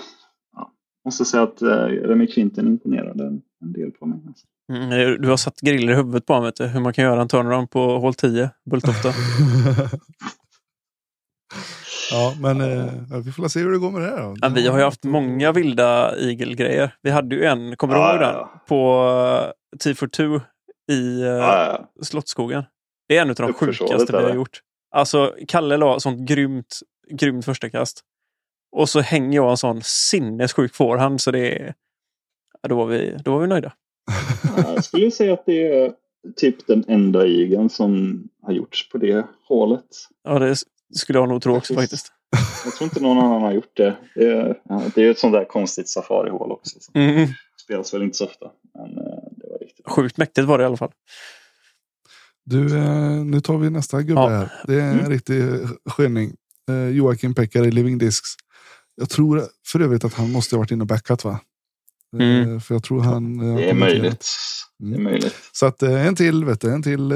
ja, måste säga att eh, Remi Kvinten imponerade en, en del på mig. Alltså. mm, du har satt griller i huvudet på honom, vet du, hur man kan göra en turnaround på hål 10, Bulltofta. ja, men eh, vi får se hur det går med det här då. Men vi har ju haft många vilda igelgrejer. Vi hade ju en, kommer du Ja, ihåg ja, den? ja. På T for Two i uh, Ja, ja. Slottsskogen. Det är en av de sjukaste vi har gjort. Alltså, Kalle la sånt grymt, grymt första kast. Och så hänger jag en sån sinnessjuk forehand så det är... Ja, då, var vi, då var vi nöjda. Ja, Jag skulle säga att det är typ den enda igeln som har gjorts på det hålet. Ja, det skulle jag nog tro också faktiskt. Jag tror inte någon annan har gjort det. Det är, det är ett sånt där konstigt safarihål också. Mm. spelas väl inte så ofta. Men eh, det var riktigt. Sjukt mäktigt var det i alla fall. Du, eh, nu tar vi nästa gubbe Ja. här. Det är en Mm. riktig sköning. Eh, Joakim Pekar i Living Discs. Jag tror för övrigt att han måste ha varit inne och backat va? Mm. För jag tror han... Det är möjligt. Det är Mm. möjligt. Så att en till, vet du. En till.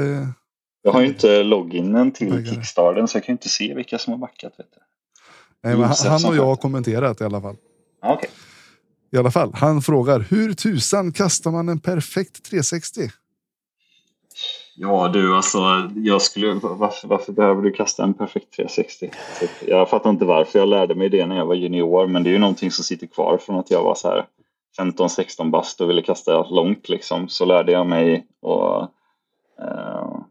Jag har ju inte loginen till Backare. Kickstarten så jag kan ju inte se vilka som har backat. Vet du. Nej, men han, Josef han och jag har kommenterat i alla fall. Ja, Okej. I alla fall. Han frågar hur tusan kastar man en perfekt 360? Ja du, alltså jag skulle, varför, varför behöver du kasta en perfekt 360? Typ, Jag fattar inte varför. Jag lärde mig det när jag var junior men det är ju någonting som sitter kvar från att jag var så här 15-16 bast och ville kasta långt liksom. Så lärde jag mig att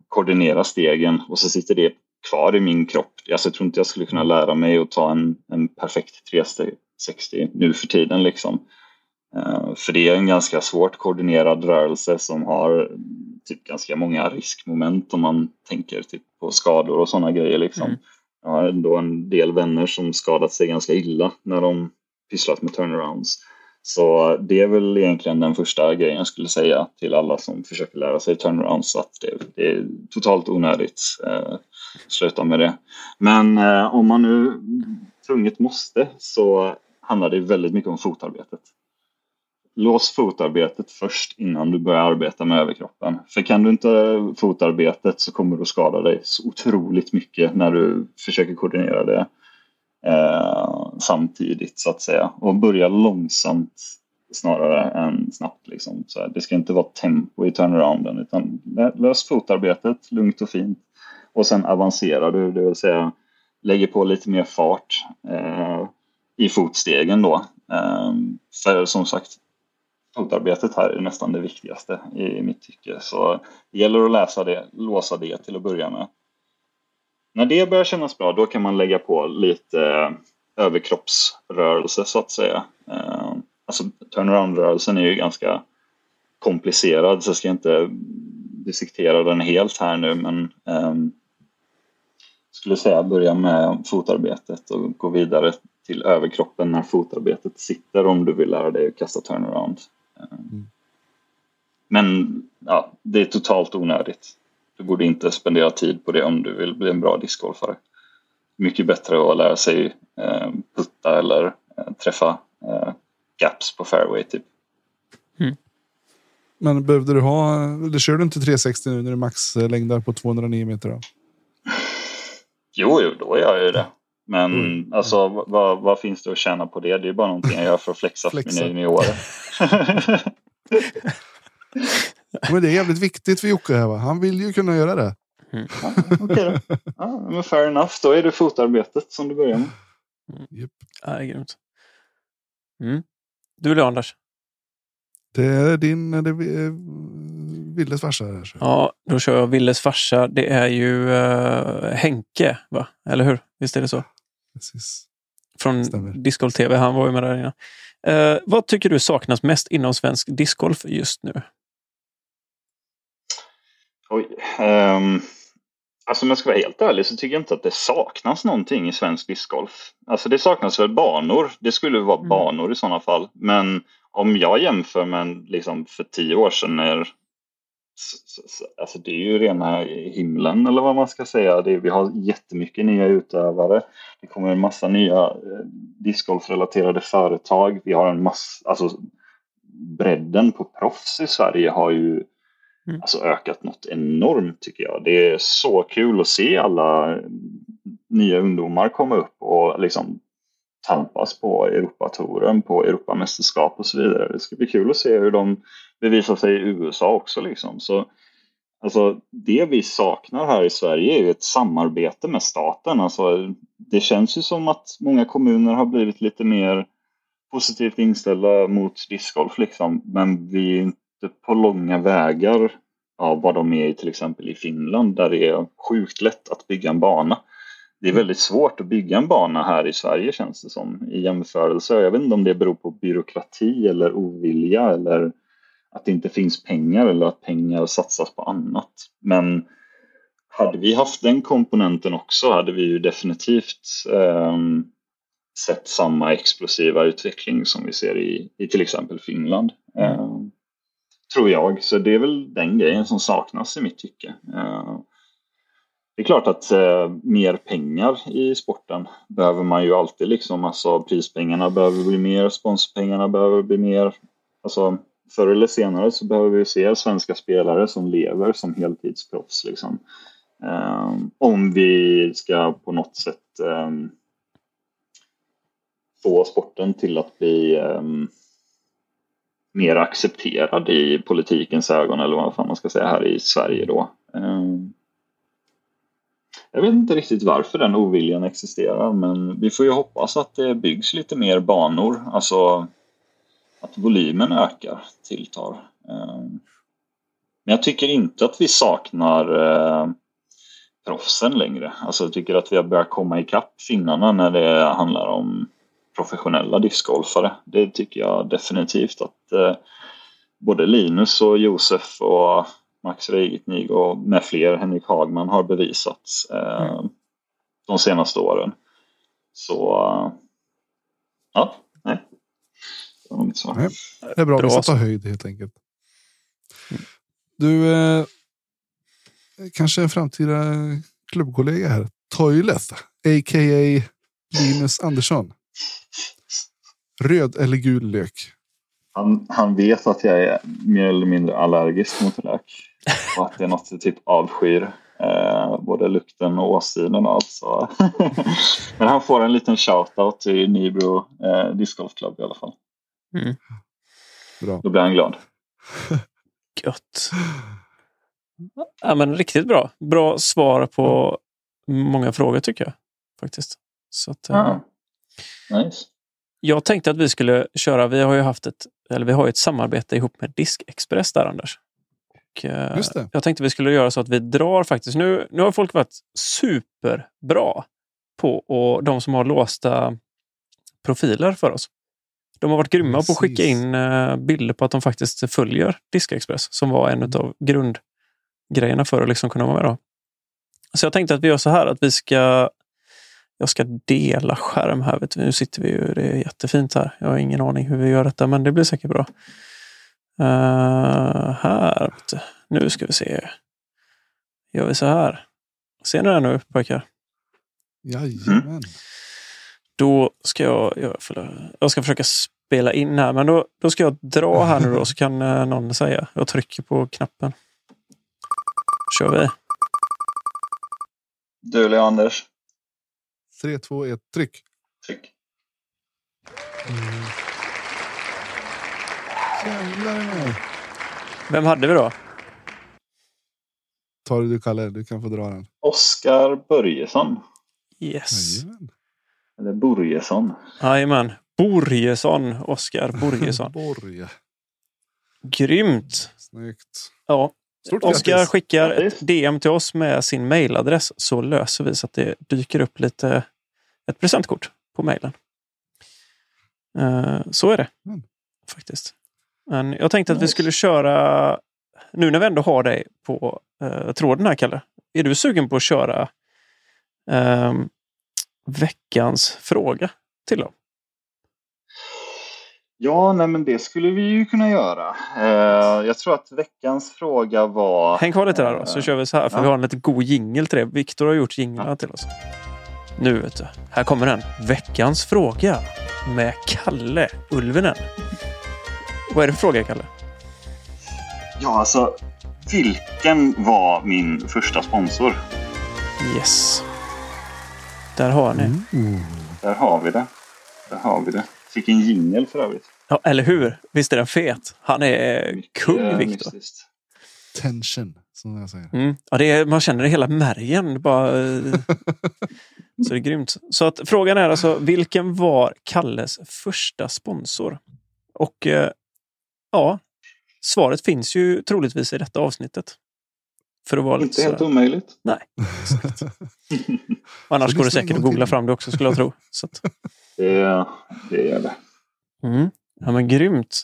koordinera stegen och så sitter det kvar i min kropp. Alltså, jag tror inte jag skulle kunna lära mig att ta en, en perfekt 360 nu för tiden liksom. Eh, För det är en ganska svårt koordinerad rörelse som har typ ganska många riskmoment om man tänker typ på skador och sådana grejer. Liksom. Mm. Jag har ändå en del vänner som skadat sig ganska illa när de pysslat med turnarounds. Så det är väl egentligen den första grejen jag skulle säga till alla som försöker lära sig turnarounds att det, det är totalt onödigt. Eh, sluta med det. Men eh, om man nu tvunget måste så handlar det väldigt mycket om fotarbetet. Lås fotarbetet först innan du börjar arbeta med överkroppen. För kan du inte fotarbetet så kommer du att skada dig så otroligt mycket när du försöker koordinera det eh, samtidigt så att säga. Och börja långsamt snarare än snabbt. Liksom. Så här, det ska inte vara tempo i turnarounden utan lös fotarbetet lugnt och fint. Och sen avancerar du, det vill säga lägger på lite mer fart eh, i fotstegen då. Eh, för som sagt, fotarbetet här är nästan det viktigaste i mitt tycke. Så det gäller att läsa det, låsa det till att börja med när det börjar kännas bra då kan man lägga på lite eh, överkroppsrörelse så att säga. Eh, alltså turnaround-rörelsen är ju ganska komplicerad så jag ska inte dissektera den helt här nu men um, skulle säga börja med fotarbetet och gå vidare till överkroppen när fotarbetet sitter om du vill lära dig att kasta turnaround. Mm. Men ja, det är totalt onödigt. Du borde inte spendera tid på det om du vill bli en bra discgolfare. Mycket bättre att lära sig eh, putta eller eh, träffa eh, gaps på fairway typ. Mm. Men behövde du ha, eller kör du inte 360 nu när du maxlängdar på 209 meter? Då? Jo, jo, då gör jag ju det. Men mm. alltså vad, vad, finns det att tjäna på det? Det är bara någonting jag gör för att flexa, flexa. för mina juniorer. men det är jävligt viktigt för Jocke här va? Han vill ju kunna göra det. Mm. Ja, Okej okay då. Ja, men fair enough. Då är det fotarbetet som du börjar med. Mm. Yep. Ja, grymt. Mm. Du då Anders? Det är din det är Willes farsa. Här, Ja, då kör jag Willes farsa. Det är ju uh, Henke, va? Eller hur? Visst är det så? Precis. Från Discgolf TV. Han var ju med där innan. Uh, vad tycker du saknas mest inom svensk discgolf just nu? Oj. Um, alltså om jag ska vara helt ärlig så tycker jag inte att det saknas någonting i svensk discgolf. Alltså det saknas väl banor. Det skulle vara mm. banor i sådana fall. Men om jag jämför med liksom för tio år sedan när Alltså det är ju rena himlen eller vad man ska säga. Det är, vi har jättemycket nya utövare. Det kommer en massa nya eh, discgolfrelaterade företag. Vi har en massa, alltså bredden på proffs i Sverige har ju mm. alltså ökat något enormt tycker jag. Det är så kul att se alla nya ungdomar komma upp och liksom tampas på Europatouren, på Europamästerskap och så vidare. Det ska bli kul att se hur de bevisar sig i USA också. Liksom. Så, alltså, det vi saknar här i Sverige är ju ett samarbete med staten. Alltså, det känns ju som att många kommuner har blivit lite mer positivt inställda mot discgolf, liksom. men vi är inte på långa vägar av vad de är i till exempel i Finland där det är sjukt lätt att bygga en bana det är väldigt svårt att bygga en bana här i Sverige känns det som i jämförelse. Jag vet inte om det beror på byråkrati eller ovilja eller att det inte finns pengar eller att pengar satsas på annat. Men hade vi haft den komponenten också hade vi ju definitivt eh, sett samma explosiva utveckling som vi ser i, i till exempel Finland. Eh, tror jag, så det är väl den grejen som saknas i mitt tycke. Eh, det är klart att eh, mer pengar i sporten behöver man ju alltid liksom. Alltså prispengarna behöver bli mer, sponsorpengarna behöver bli mer. Alltså förr eller senare så behöver vi se svenska spelare som lever som heltidsproffs liksom. Eh, om vi ska på något sätt eh, få sporten till att bli eh, mer accepterad i politikens ögon eller vad fan man ska säga här i Sverige då. Ehm, jag vet inte riktigt varför den oviljan existerar men vi får ju hoppas att det byggs lite mer banor, alltså att volymen ökar, tilltar. Ehm, men jag tycker inte att vi saknar eh, proffsen längre. Alltså jag tycker att vi har börjat komma ikapp finnarna när det handlar om professionella discgolfare. Det tycker jag definitivt att eh, både Linus och Josef och Max Reigitnig och med fler, Henrik Hagman, har bevisats eh, mm. de senaste åren. Så ja, nej. Det var mitt svar. Nej, det är bra, bra vi ska ta höjd helt enkelt. Du, eh, kanske en framtida klubbkollega här. Toilet, a.k.a. Linus Andersson. Röd eller gul lök? Han, han vet att jag är mer eller mindre allergisk mot lök. Och att det är något jag typ avskyr. Eh, både lukten och åsynen och allt. Så. Men han får en liten shoutout till Nybro eh, Disc Club i alla fall. Mm. Bra. Då blir han glad. Gött. Ja, men riktigt bra. Bra svar på många frågor tycker jag. faktiskt. Så att, ah. Nice. Jag tänkte att vi skulle köra, vi har ju haft ett, eller vi har ett samarbete ihop med Diskexpress där Anders. Och eh, Just det. jag tänkte vi skulle göra så att vi drar faktiskt. Nu, nu har folk varit superbra på och de som har låsta profiler för oss. De har varit grymma på att skicka Precis. in eh, bilder på att de faktiskt följer Diskexpress som var en av grundgrejerna för att liksom kunna vara med. Då. Så jag tänkte att vi gör så här att vi ska jag ska dela skärm här. Vet du. Nu sitter vi ju, det är jättefint här. Jag har ingen aning hur vi gör detta, men det blir säkert bra. Eh, här, nu ska vi se. Gör vi så här. Ser ni det nu pojkar? Jajamän. Då ska jag, jag, jag ska försöka spela in här, men då, då ska jag dra här nu då så kan eh, någon säga. Jag trycker på knappen. kör vi. Du eller Anders? 3, 2, 1, tryck. Tryck. Jävlar mig. Vem hade vi då? Ta det du Kalle, du kan få dra den. Oskar Börjesson. Yes. Jajamän. Eller Börjesson. Jajamän. Borgesson. Oskar Borgesson. Borg. Grymt! Snyggt. Ja, Oskar skickar ett DM till oss med sin mailadress så löser vi så att det dyker upp lite ett presentkort på mejlen. Eh, Så är det Mm. faktiskt. Men jag tänkte att vi skulle köra, nu när vi ändå har dig på eh, tråden här Kalle. Är du sugen på att köra ehm, veckans fråga till dem? Ja, nej men det skulle vi ju kunna göra. Eh, jag tror att veckans fråga var... Häng kvar lite där då, så eh, kör vi så här. För ja. vi har en lite god jingel till det. Viktor har gjort jinglarna Ja. till oss. Nu vet du. Här kommer den. Veckans fråga med Kalle Ulvenen. Vad är det för fråga, Kalle? Ja, alltså vilken var min första sponsor? Yes. Där har ni. Mm. Där har vi det. Där har vi det. Fick en jingel för övrigt. Ja, eller hur? Visst är den fet? Han är Mycket kung, Viktor. Tension, som jag säger. Mm. Ja, det är, man känner det hela märgen. Bara, eh, så det är grymt. Så att frågan är alltså, vilken var Kalles första sponsor? Och eh, ja, svaret finns ju troligtvis i detta avsnittet. För att vara lite Inte helt sådär. omöjligt. Annars Så går det säkert att googla till. fram det också skulle jag tro. Så att, Det, det är det. mm. Ja men grymt.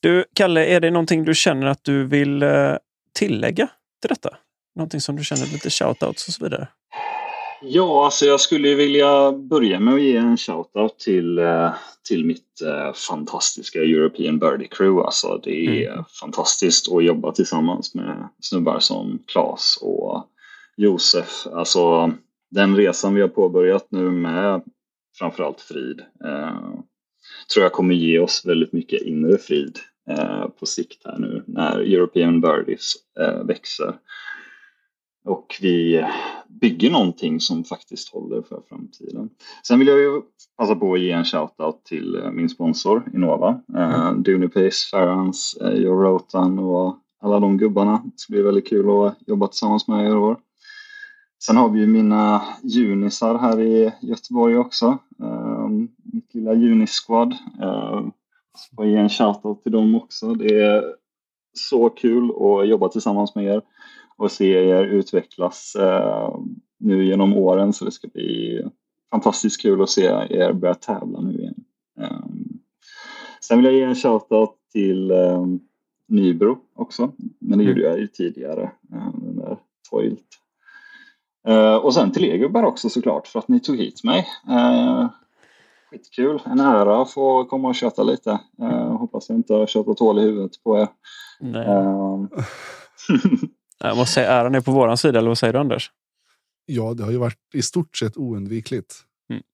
Du, Kalle, är det någonting du känner att du vill eh, tillägga till detta? Någonting som du känner lite shoutouts och så vidare? Ja, alltså jag skulle vilja börja med att ge en shoutout till, eh, till mitt eh, fantastiska European Birdie Crew. Alltså det är fantastiskt att jobba tillsammans med snubbar som Claes och Josef. Alltså den resan vi har påbörjat nu med framförallt frid eh, tror jag kommer ge oss väldigt mycket inre frid eh, på sikt här nu när European Birdies eh, växer. Och vi bygger någonting som faktiskt håller för framtiden. Sen vill jag ju passa på att ge en shoutout till eh, min sponsor Innova. Eh, Dunipace, Farrans, eh, Joe Rotan och alla de gubbarna. Det ska bli väldigt kul att jobba tillsammans med er i år. Sen har vi ju mina junisar här i Göteborg också. Eh, mitt lilla junisquad. Eh, får ge en shoutout till dem också. Det är så kul att jobba tillsammans med er och se er utvecklas eh, nu genom åren. Så det ska bli fantastiskt kul att se er börja tävla nu igen. Sen vill jag ge en shoutout till Nybro också. Men det Mm. gjorde jag ju tidigare. Den där Toilt. Eh, och sen till er gubbar också såklart för att ni tog hit mig. Eh, skitkul, en ära att få komma och köta lite. Eh, hoppas jag inte har köttat hål i huvudet på er. Nej. Eh, Jag måste säga äran är på våran sida, eller vad säger du Anders? Ja, det har ju varit i stort sett oundvikligt.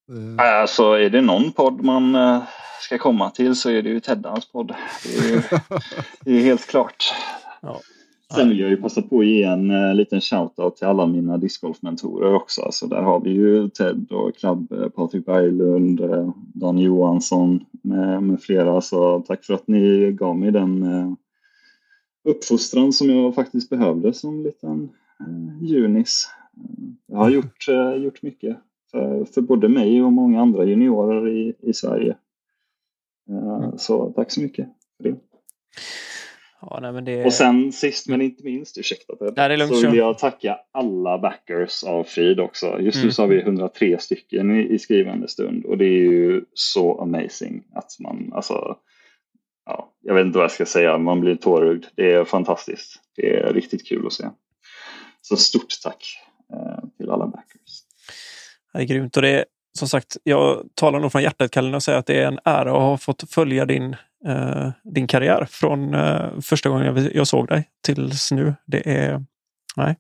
Mm. Eh, Alltså är det någon podd man eh, ska komma till så är det ju Teddans podd. Det är, ju, det är helt klart. Ja. Sen vill jag ju passa på att ge en eh, liten shoutout till alla mina discgolfmentorer också. Alltså där har vi ju Ted och Club, eh, Patrik Berglund, eh, Dan Johansson med, med flera. Så tack för att ni gav mig den eh, uppfostran som jag faktiskt behövde som liten eh, junis. Jag har gjort, eh, gjort mycket för, för både mig och många andra juniorer i, i Sverige. Eh, så tack så mycket för det. Ja, nej, men det... Och sen sist men inte minst, ursäkta Ted, Nej, det är lugnt, så vill jag tacka alla backers av Feed också. Just nu Mm. så har vi 103 stycken i, i skrivande stund och det är ju så amazing att man, alltså, ja, jag vet inte vad jag ska säga, man blir tårögd. Det är fantastiskt. Det är riktigt kul att se. Så stort tack eh, till alla backers. Det är grymt. Och det som sagt, jag talar nog från hjärtat, Kalle, och säger att det är en ära att ha fått följa din, eh, din karriär från eh, första gången jag, jag såg dig tills nu. Det är... Nej.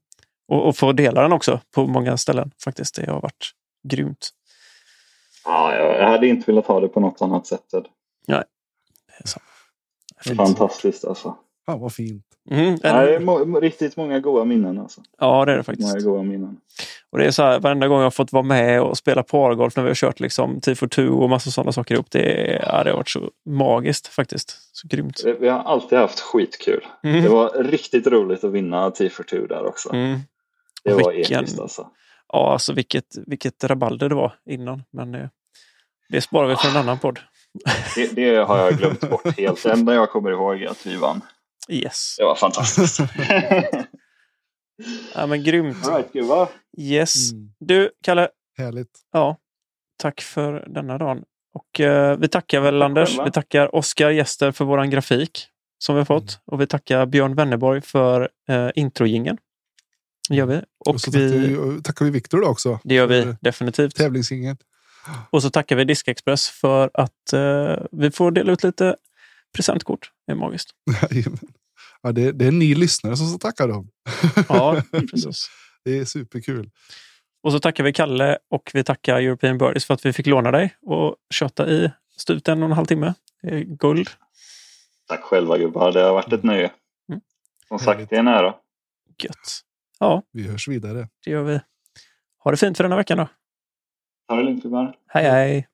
Och, och få dela den också på många ställen faktiskt. Det har varit grymt. Ja, jag, hade inte velat ha det på något annat sätt. Ted. Det är så. Fantastiskt alltså. Fan vad fint. Mm, det är må, riktigt många goda minnen alltså. ja, det är det faktiskt. Många goda minnen. Och det är så här, varenda gång jag har fått vara med och spela pargolf när vi har kört liksom T42 och massa sådana saker ihop. Det, är, ja, det har varit så magiskt faktiskt. Så grymt. Vi har alltid haft skitkul. Mm. Det var riktigt roligt att vinna T42 där också. Mm. Det var vilken- episkt alltså. Ja, alltså vilket, vilket rabalder det var innan. Men det, det sparar vi för en annan podd. Det, det har jag glömt bort helt. Det enda jag kommer ihåg är att vi vann. Yes. Det var fantastiskt. Ja, men grymt. All right, gubbar. Yes. Mm. Du, Kalle. Härligt. Ja, tack för denna dagen. Och eh, vi tackar väl Tack Anders. själva. Vi tackar Oskar Gäster för våran grafik som vi har fått. Mm. Och vi tackar Björn Wennerborg för eh, introjingen. Det gör vi. Och, Och så vi, tackar vi, tackar vi Viktor också. det gör vi definitivt. Tävlingsingen. Och så tackar vi Diskexpress för att eh, vi får dela ut lite presentkort. Det är magiskt. Ja, det, det är ni lyssnare som ska tacka dem. Ja, precis. Det är superkul. Och så tackar vi Kalle och vi tackar European Birdies för att vi fick låna dig och köta i stut en och en halv timme. Det är guld. Tack själva gubbar. Det har varit ett nöje. Mm. Som sagt, det är nära. Gött. Ja, Vi hörs vidare. det gör vi. Ha det fint för denna veckan då. Ha det lugnt gubbar. Hej hej!